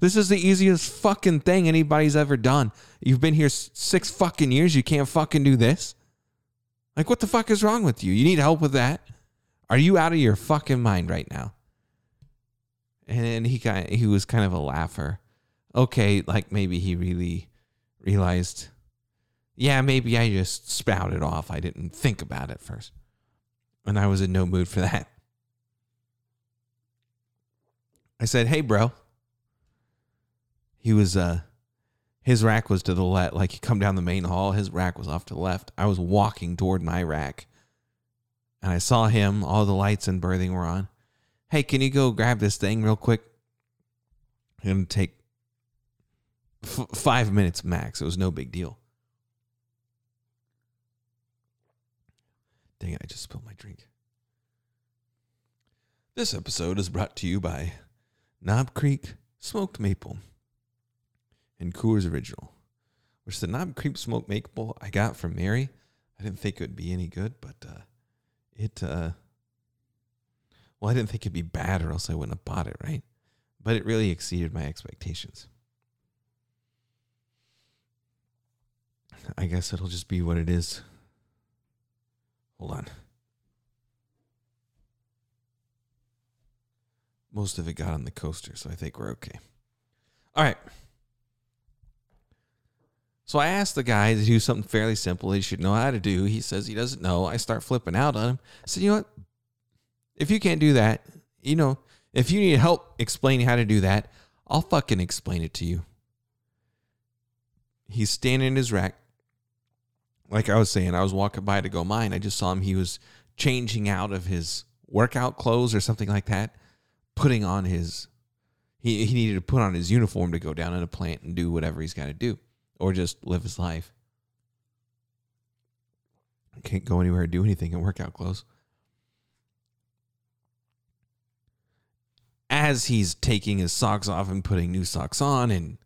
S1: This is the easiest fucking thing anybody's ever done. You've been here six fucking years. You can't fucking do this. Like, what the fuck is wrong with you? You need help with that? Are you out of your fucking mind right now? And he kind he was kind of a laugher. Okay, like maybe he really realized, yeah, maybe I just spouted off. I didn't think about it first. And I was in no mood for that. I said, "Hey, bro." He was uh his rack was to the left, like you come down the main hall, his rack was off to the left. I was walking toward my rack. And I saw him, all the lights and berthing were on. Hey, can you go grab this thing real quick? It'll take f- five minutes max. It was no big deal. Dang it, I just spilled my drink. This episode is brought to you by Knob Creek Smoked Maple and Coors Original. which the Knob Creek Smoked Maple I got from Mary. I didn't think it would be any good, but uh, it. Uh, well, I didn't think it'd be bad, or else I wouldn't have bought it, right? But it really exceeded my expectations. I guess it'll just be what it is. Hold on. Most of it got on the coaster, so I think we're okay. All right. So I asked the guy to do something fairly simple he should know how to do. He says he doesn't know. I start flipping out on him. I said, you know what? If you can't do that, you know, if you need help explaining how to do that, I'll fucking explain it to you. He's standing in his rack. Like I was saying, I was walking by to go mine. I just saw him. He was changing out of his workout clothes or something like that, putting on his he, he needed to put on his uniform to go down in a plant and do whatever he's got to do or just live his life. Can't go anywhere or do anything in workout clothes. As he's taking his socks off and putting new socks on, and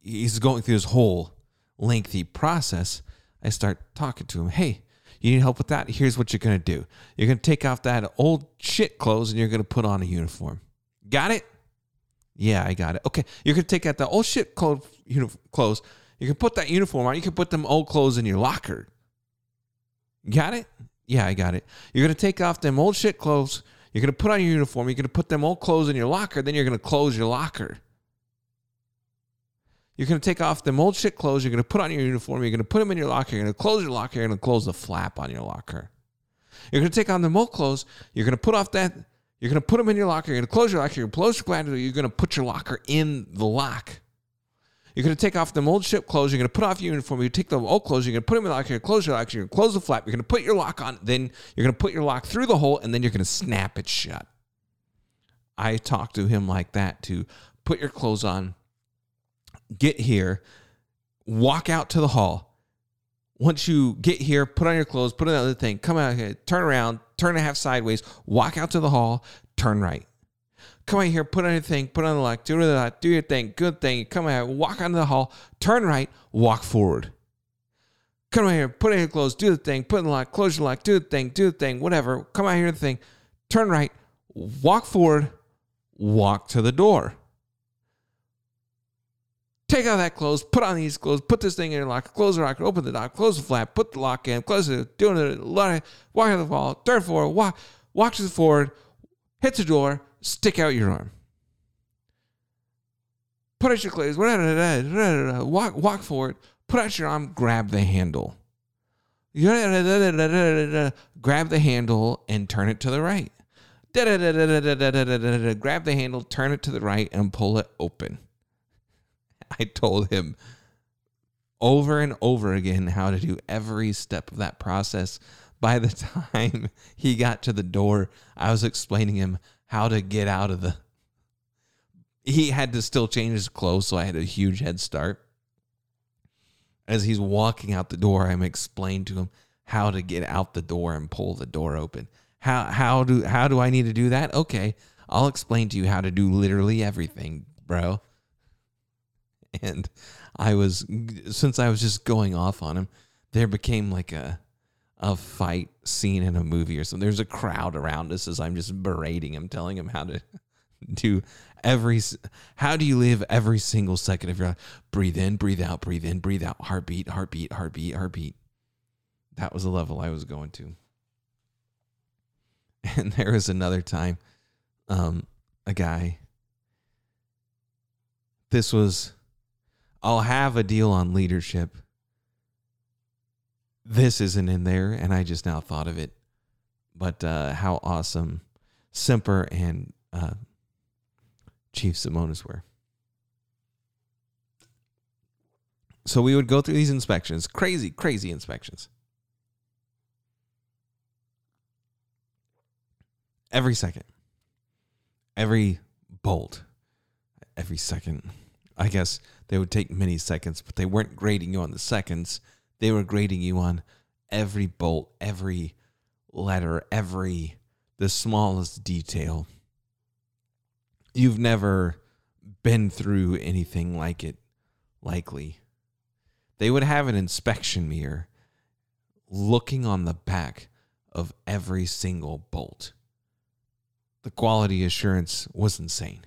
S1: he's going through this whole lengthy process, I start talking to him. Hey, you need help with that? Here's what you're going to do you're going to take off that old shit clothes and you're going to put on a uniform. Got it? Yeah, I got it. Okay, you're to take out the old shit clothes, you can put that uniform on. You can put them old clothes in your locker. Got it? Yeah, I got it. You're to take off them old shit clothes. You're to put on your uniform. You're to put them old clothes in your locker. Then you're to close your locker. You're to take off them old shit clothes. You're to put on your uniform. You're to put them in your locker. You're to close your locker. You're to close the flap on your locker. You're to take on the old clothes. You're to put off that. You're going to put them in your locker. You're going to close your locker. You're going to close your locker. You're going to put your locker in the lock. You're going to take off the old ship clothes. You're going to put off your uniform. You take the old clothes. You're going to put them in the lock. You're to close your lock. You're going to close the flap. You're going to put your lock on. Then you're going to put your lock through the hole, and then you're going to snap it shut. I talked to him like that to put your clothes on, get here, walk out to the hall. Once you get here, put on your clothes, put on the other thing, come out here, turn around, turn a half sideways, walk out to the hall, turn right come out here, put on your thing, put on the lock, do the that, do your thing, good thing. Come out, walk onto the hall, turn right, walk forward. Come out here, put on your clothes, do the thing, put in the lock, close your lock, do the thing, do the thing, whatever. Come out here, the thing, turn right, walk forward, walk to the door. Take out that clothes, put on these clothes, put this thing in your locker, close the locker, open the lock, close the flap, put the lock in, close it, doing it, walk to the wall, third floor, walk, walk to the forward, hit the door, stick out your arm. Put out your clothes, walk, walk forward, put out your arm, grab the handle. Grab the handle and turn it to the right. Grab the handle, turn it to the right, and pull it open. I told him over and over again how to do every step of that process. By the time he got to the door, I was explaining him how to get out of the. He had to still change his clothes, so I had a huge head start. As he's walking out the door, I'm explaining to him how to get out the door and pull the door open. How how do how do I need to do that? Okay, I'll explain to you how to do literally everything, bro. And I was since I was just going off on him, there became like a a fight scene in a movie or something. There's a crowd around us as I'm just berating him, telling him how to do every how do you live every single second of your life? Breathe in, breathe out, breathe in, breathe out, heartbeat, heartbeat, heartbeat, heartbeat. That was the level I was going to. And there was another time, um, a guy. This was, I'll have a deal on leadership this isn't in there, and I just now thought of it. But uh, how awesome Semper and uh, Chief Simonis were. So we would go through these inspections, crazy, crazy inspections. Every second, every bolt, every second. I guess they would take many seconds, but they weren't grading you on the seconds they were grading you on every bolt, every letter, every the smallest detail. You've never been through anything like it, likely. they would have an inspection mirror looking on the back of every single bolt. The quality assurance was insane.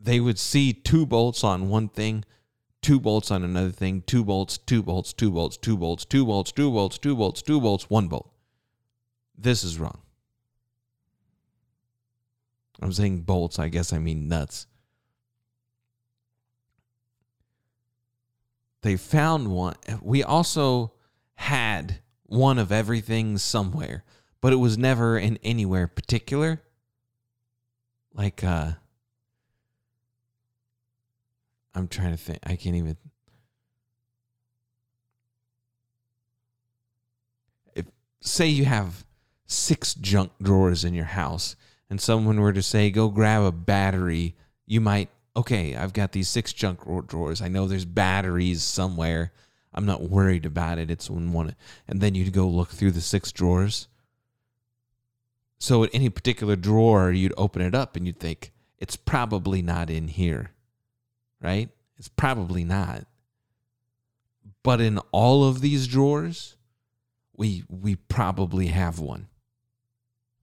S1: They would see two bolts on one thing, two bolts on another thing, two bolts, two bolts, two bolts, two bolts, two bolts, two bolts, two bolts, two bolts, one bolt. This is wrong. I'm saying bolts, I guess I mean nuts. They found one. We also had one of everything somewhere, but it was never in anywhere particular. Like, uh, I'm trying to think. I can't even. If say you have six junk drawers in your house and someone were to say, go grab a battery, you might, okay, I've got these six junk drawers. I know there's batteries somewhere. I'm not worried about it. It's in one. And then you'd go look through the six drawers. So at any particular drawer, you'd open it up and you'd think, it's probably not in here, right? It's probably not. But in all of these drawers, we we probably have one.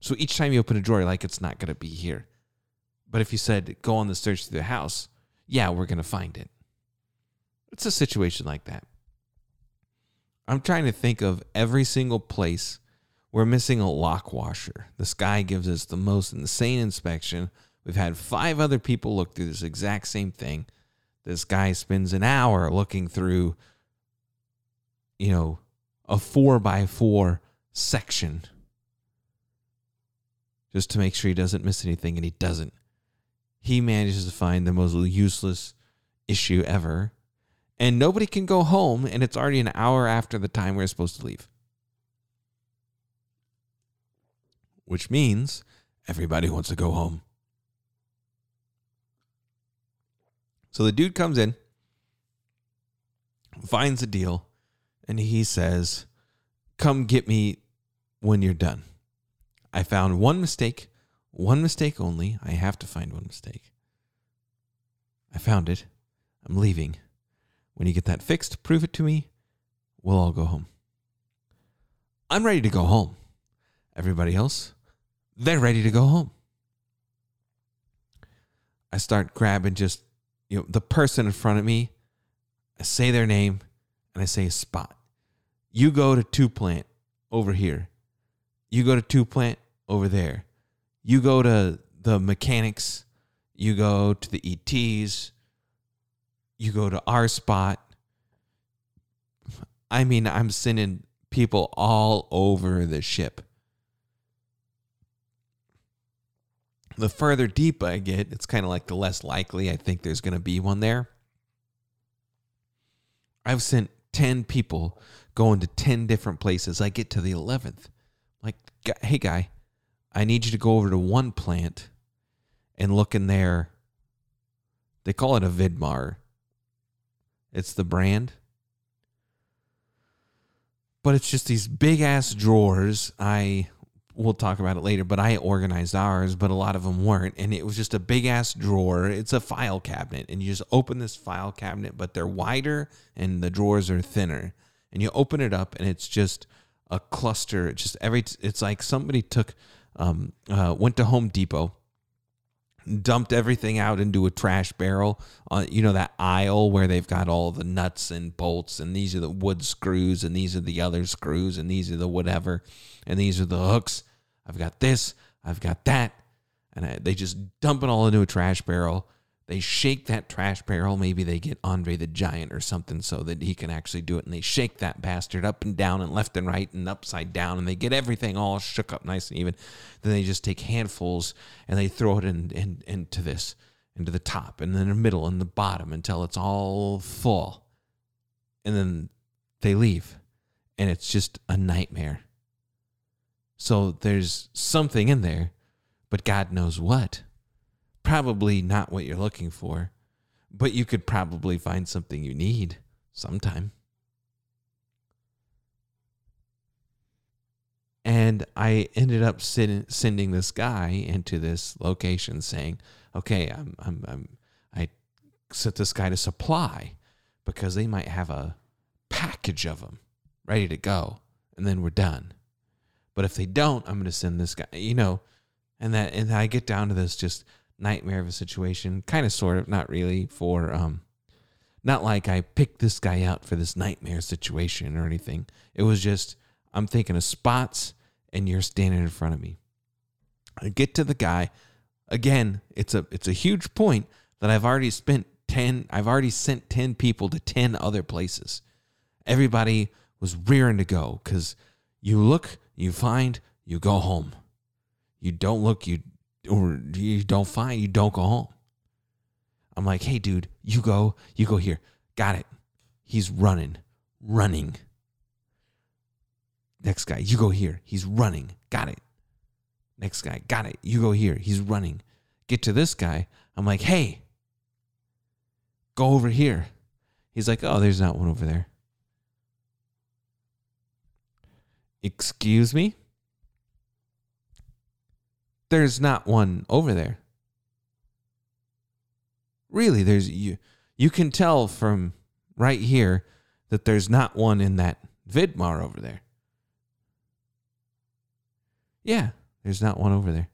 S1: So each time you open a drawer, like it's not going to be here. But if you said, go on the search through the house, yeah, we're going to find it. It's a situation like that. I'm trying to think of every single place we're missing a lock washer. This guy gives us the most insane inspection. We've had five other people look through this exact same thing. This guy spends an hour looking through, you know, a four by four section just to make sure he doesn't miss anything, and he doesn't. He manages to find the most useless issue ever, and nobody can go home, and it's already an hour after the time we're supposed to leave. Which means everybody wants to go home. So the dude comes in, finds a deal, and he says, Come get me when you're done. I found one mistake, one mistake only. I have to find one mistake. I found it. I'm leaving. When you get that fixed, prove it to me. We'll all go home. I'm ready to go home. Everybody else, they're ready to go home. I start grabbing just you know the person in front of me. I say their name and I say a spot. You go to two plant over here. You go to two plant over there. You go to the mechanics, you go to the ETs, you go to our spot. I mean, I'm sending people all over the ship. The further deep I get, it's kind of like the less likely I think there's going to be one there. I've sent 10 people going to 10 different places. I get to the 11th. Like, hey, guy, I need you to go over to one plant and look in there. They call it a Vidmar. It's the brand. But it's just these big ass drawers. I we'll talk about it later, but I organized ours, but a lot of them weren't. And it was just a big ass drawer. It's a file cabinet. And you just open this file cabinet, but they're wider and the drawers are thinner. And you open it up and it's just a cluster. Just every, it's like somebody took um, uh, went to Home Depot, dumped everything out into a trash barrel. on, you know that aisle where they've got all the nuts and bolts, and these are the wood screws, and these are the other screws, and these are the whatever, and these are the hooks. I've got this, I've got that, and I, they just dump it all into a trash barrel they shake that trash barrel. Maybe they get Andre the Giant or something so that he can actually do it. And they shake that bastard up and down and left and right and upside down. And they get everything all shook up nice and even. Then they just take handfuls and they throw it in, in, into this, into the top and then the middle and the bottom until it's all full. And then they leave. And it's just a nightmare. So there's something in there, but God knows what probably not what you're looking for, but you could probably find something you need sometime. And I ended up send, sending this guy into this location saying, okay, I'm, I'm, I'm, I sent this guy to supply, because they might have a package of them ready to go and then we're done. But if they don't, I'm going to send this guy, you know, and that and I get down to this just nightmare of a situation, kind of sort of, not really for um not like I picked this guy out for this nightmare situation or anything. It was just I'm thinking of spots and you're standing in front of me. I get to the guy. Again, it's a it's a huge point that I've already spent 10 I've already sent 10 people to 10 other places. Everybody was rearing to go cuz you look, you find, you go home. You don't look, you or you don't find, you don't go home. I'm like, hey, dude, you go, you go here. Got it. He's running, running. Next guy, you go here. He's running. Got it. Next guy, got it. You go here. He's running. Get to this guy. I'm like, hey, go over here. He's like, oh, there's not one over there. Excuse me? There's not one over there. Really, there's you you can tell from right here that there's not one in that Vidmar over there. Yeah, there's not one over there.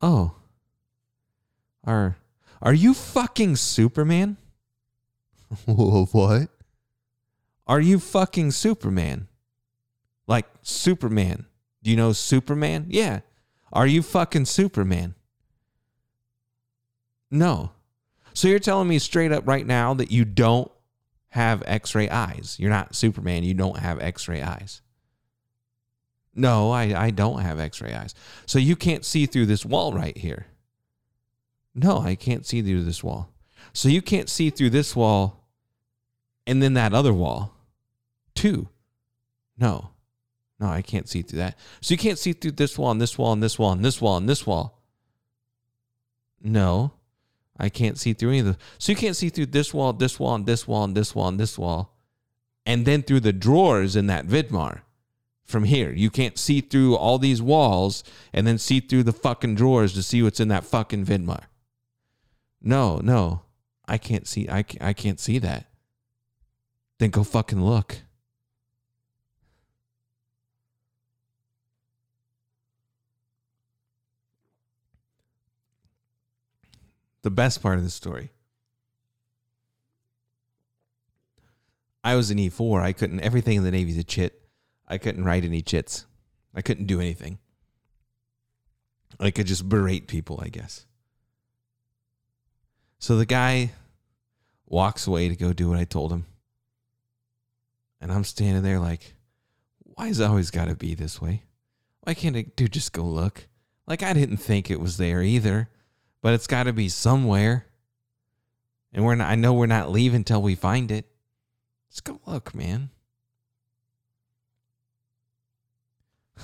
S1: Oh. Are are you fucking Superman?
S2: what?
S1: Are you fucking Superman? Like Superman. Do you know Superman? Yeah. Are you fucking Superman? No. So you're telling me straight up right now that you don't have x ray eyes. You're not Superman. You don't have x ray eyes. No, I, I don't have x ray eyes. So you can't see through this wall right here. No, I can't see through this wall. So you can't see through this wall and then that other wall too. No. No, I can't see through that. So you can't see through this wall and this wall and this wall and this wall and this wall. No, I can't see through any of the. So you can't see through this wall, this wall, and this wall, and this wall, and this wall, and then through the drawers in that Vidmar. From here, you can't see through all these walls and then see through the fucking drawers to see what's in that fucking Vidmar. No, no, I can't see. I I can't see that. Then go fucking look. The best part of the story. I was in E4. I couldn't, everything in the Navy's a chit. I couldn't write any chits. I couldn't do anything. I could just berate people, I guess. So the guy walks away to go do what I told him. And I'm standing there like, why is it always got to be this way? Why can't a dude just go look? Like, I didn't think it was there either but it's got to be somewhere. And we're not, I know we're not leaving until we find it. Let's go look, man.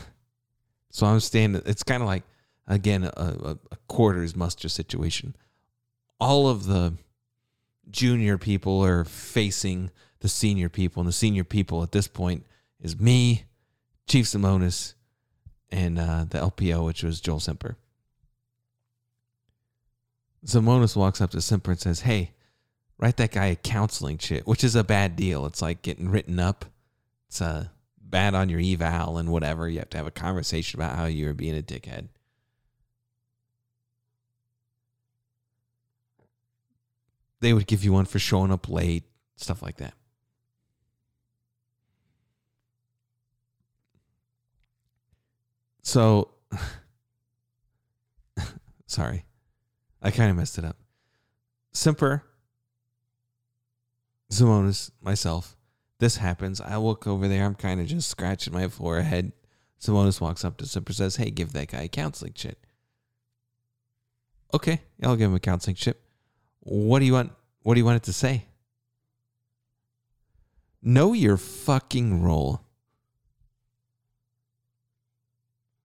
S1: so I'm standing, it's kind of like, again, a, a, a quarters muster situation. All of the junior people are facing the senior people, and the senior people at this point is me, Chief Simonis, and uh, the LPO, which was Joel Semper. Simonis walks up to Simper and says, Hey, write that guy a counseling shit, which is a bad deal. It's like getting written up. It's uh, bad on your eval and whatever. You have to have a conversation about how you're being a dickhead. They would give you one for showing up late, stuff like that. So, sorry. I kind of messed it up. Simper, Simonis, myself. This happens. I look over there. I'm kind of just scratching my forehead. Simonis walks up to Simper, says, "Hey, give that guy a counseling chit." Okay, I'll give him a counseling chit. What do you want? What do you want it to say? Know your fucking role.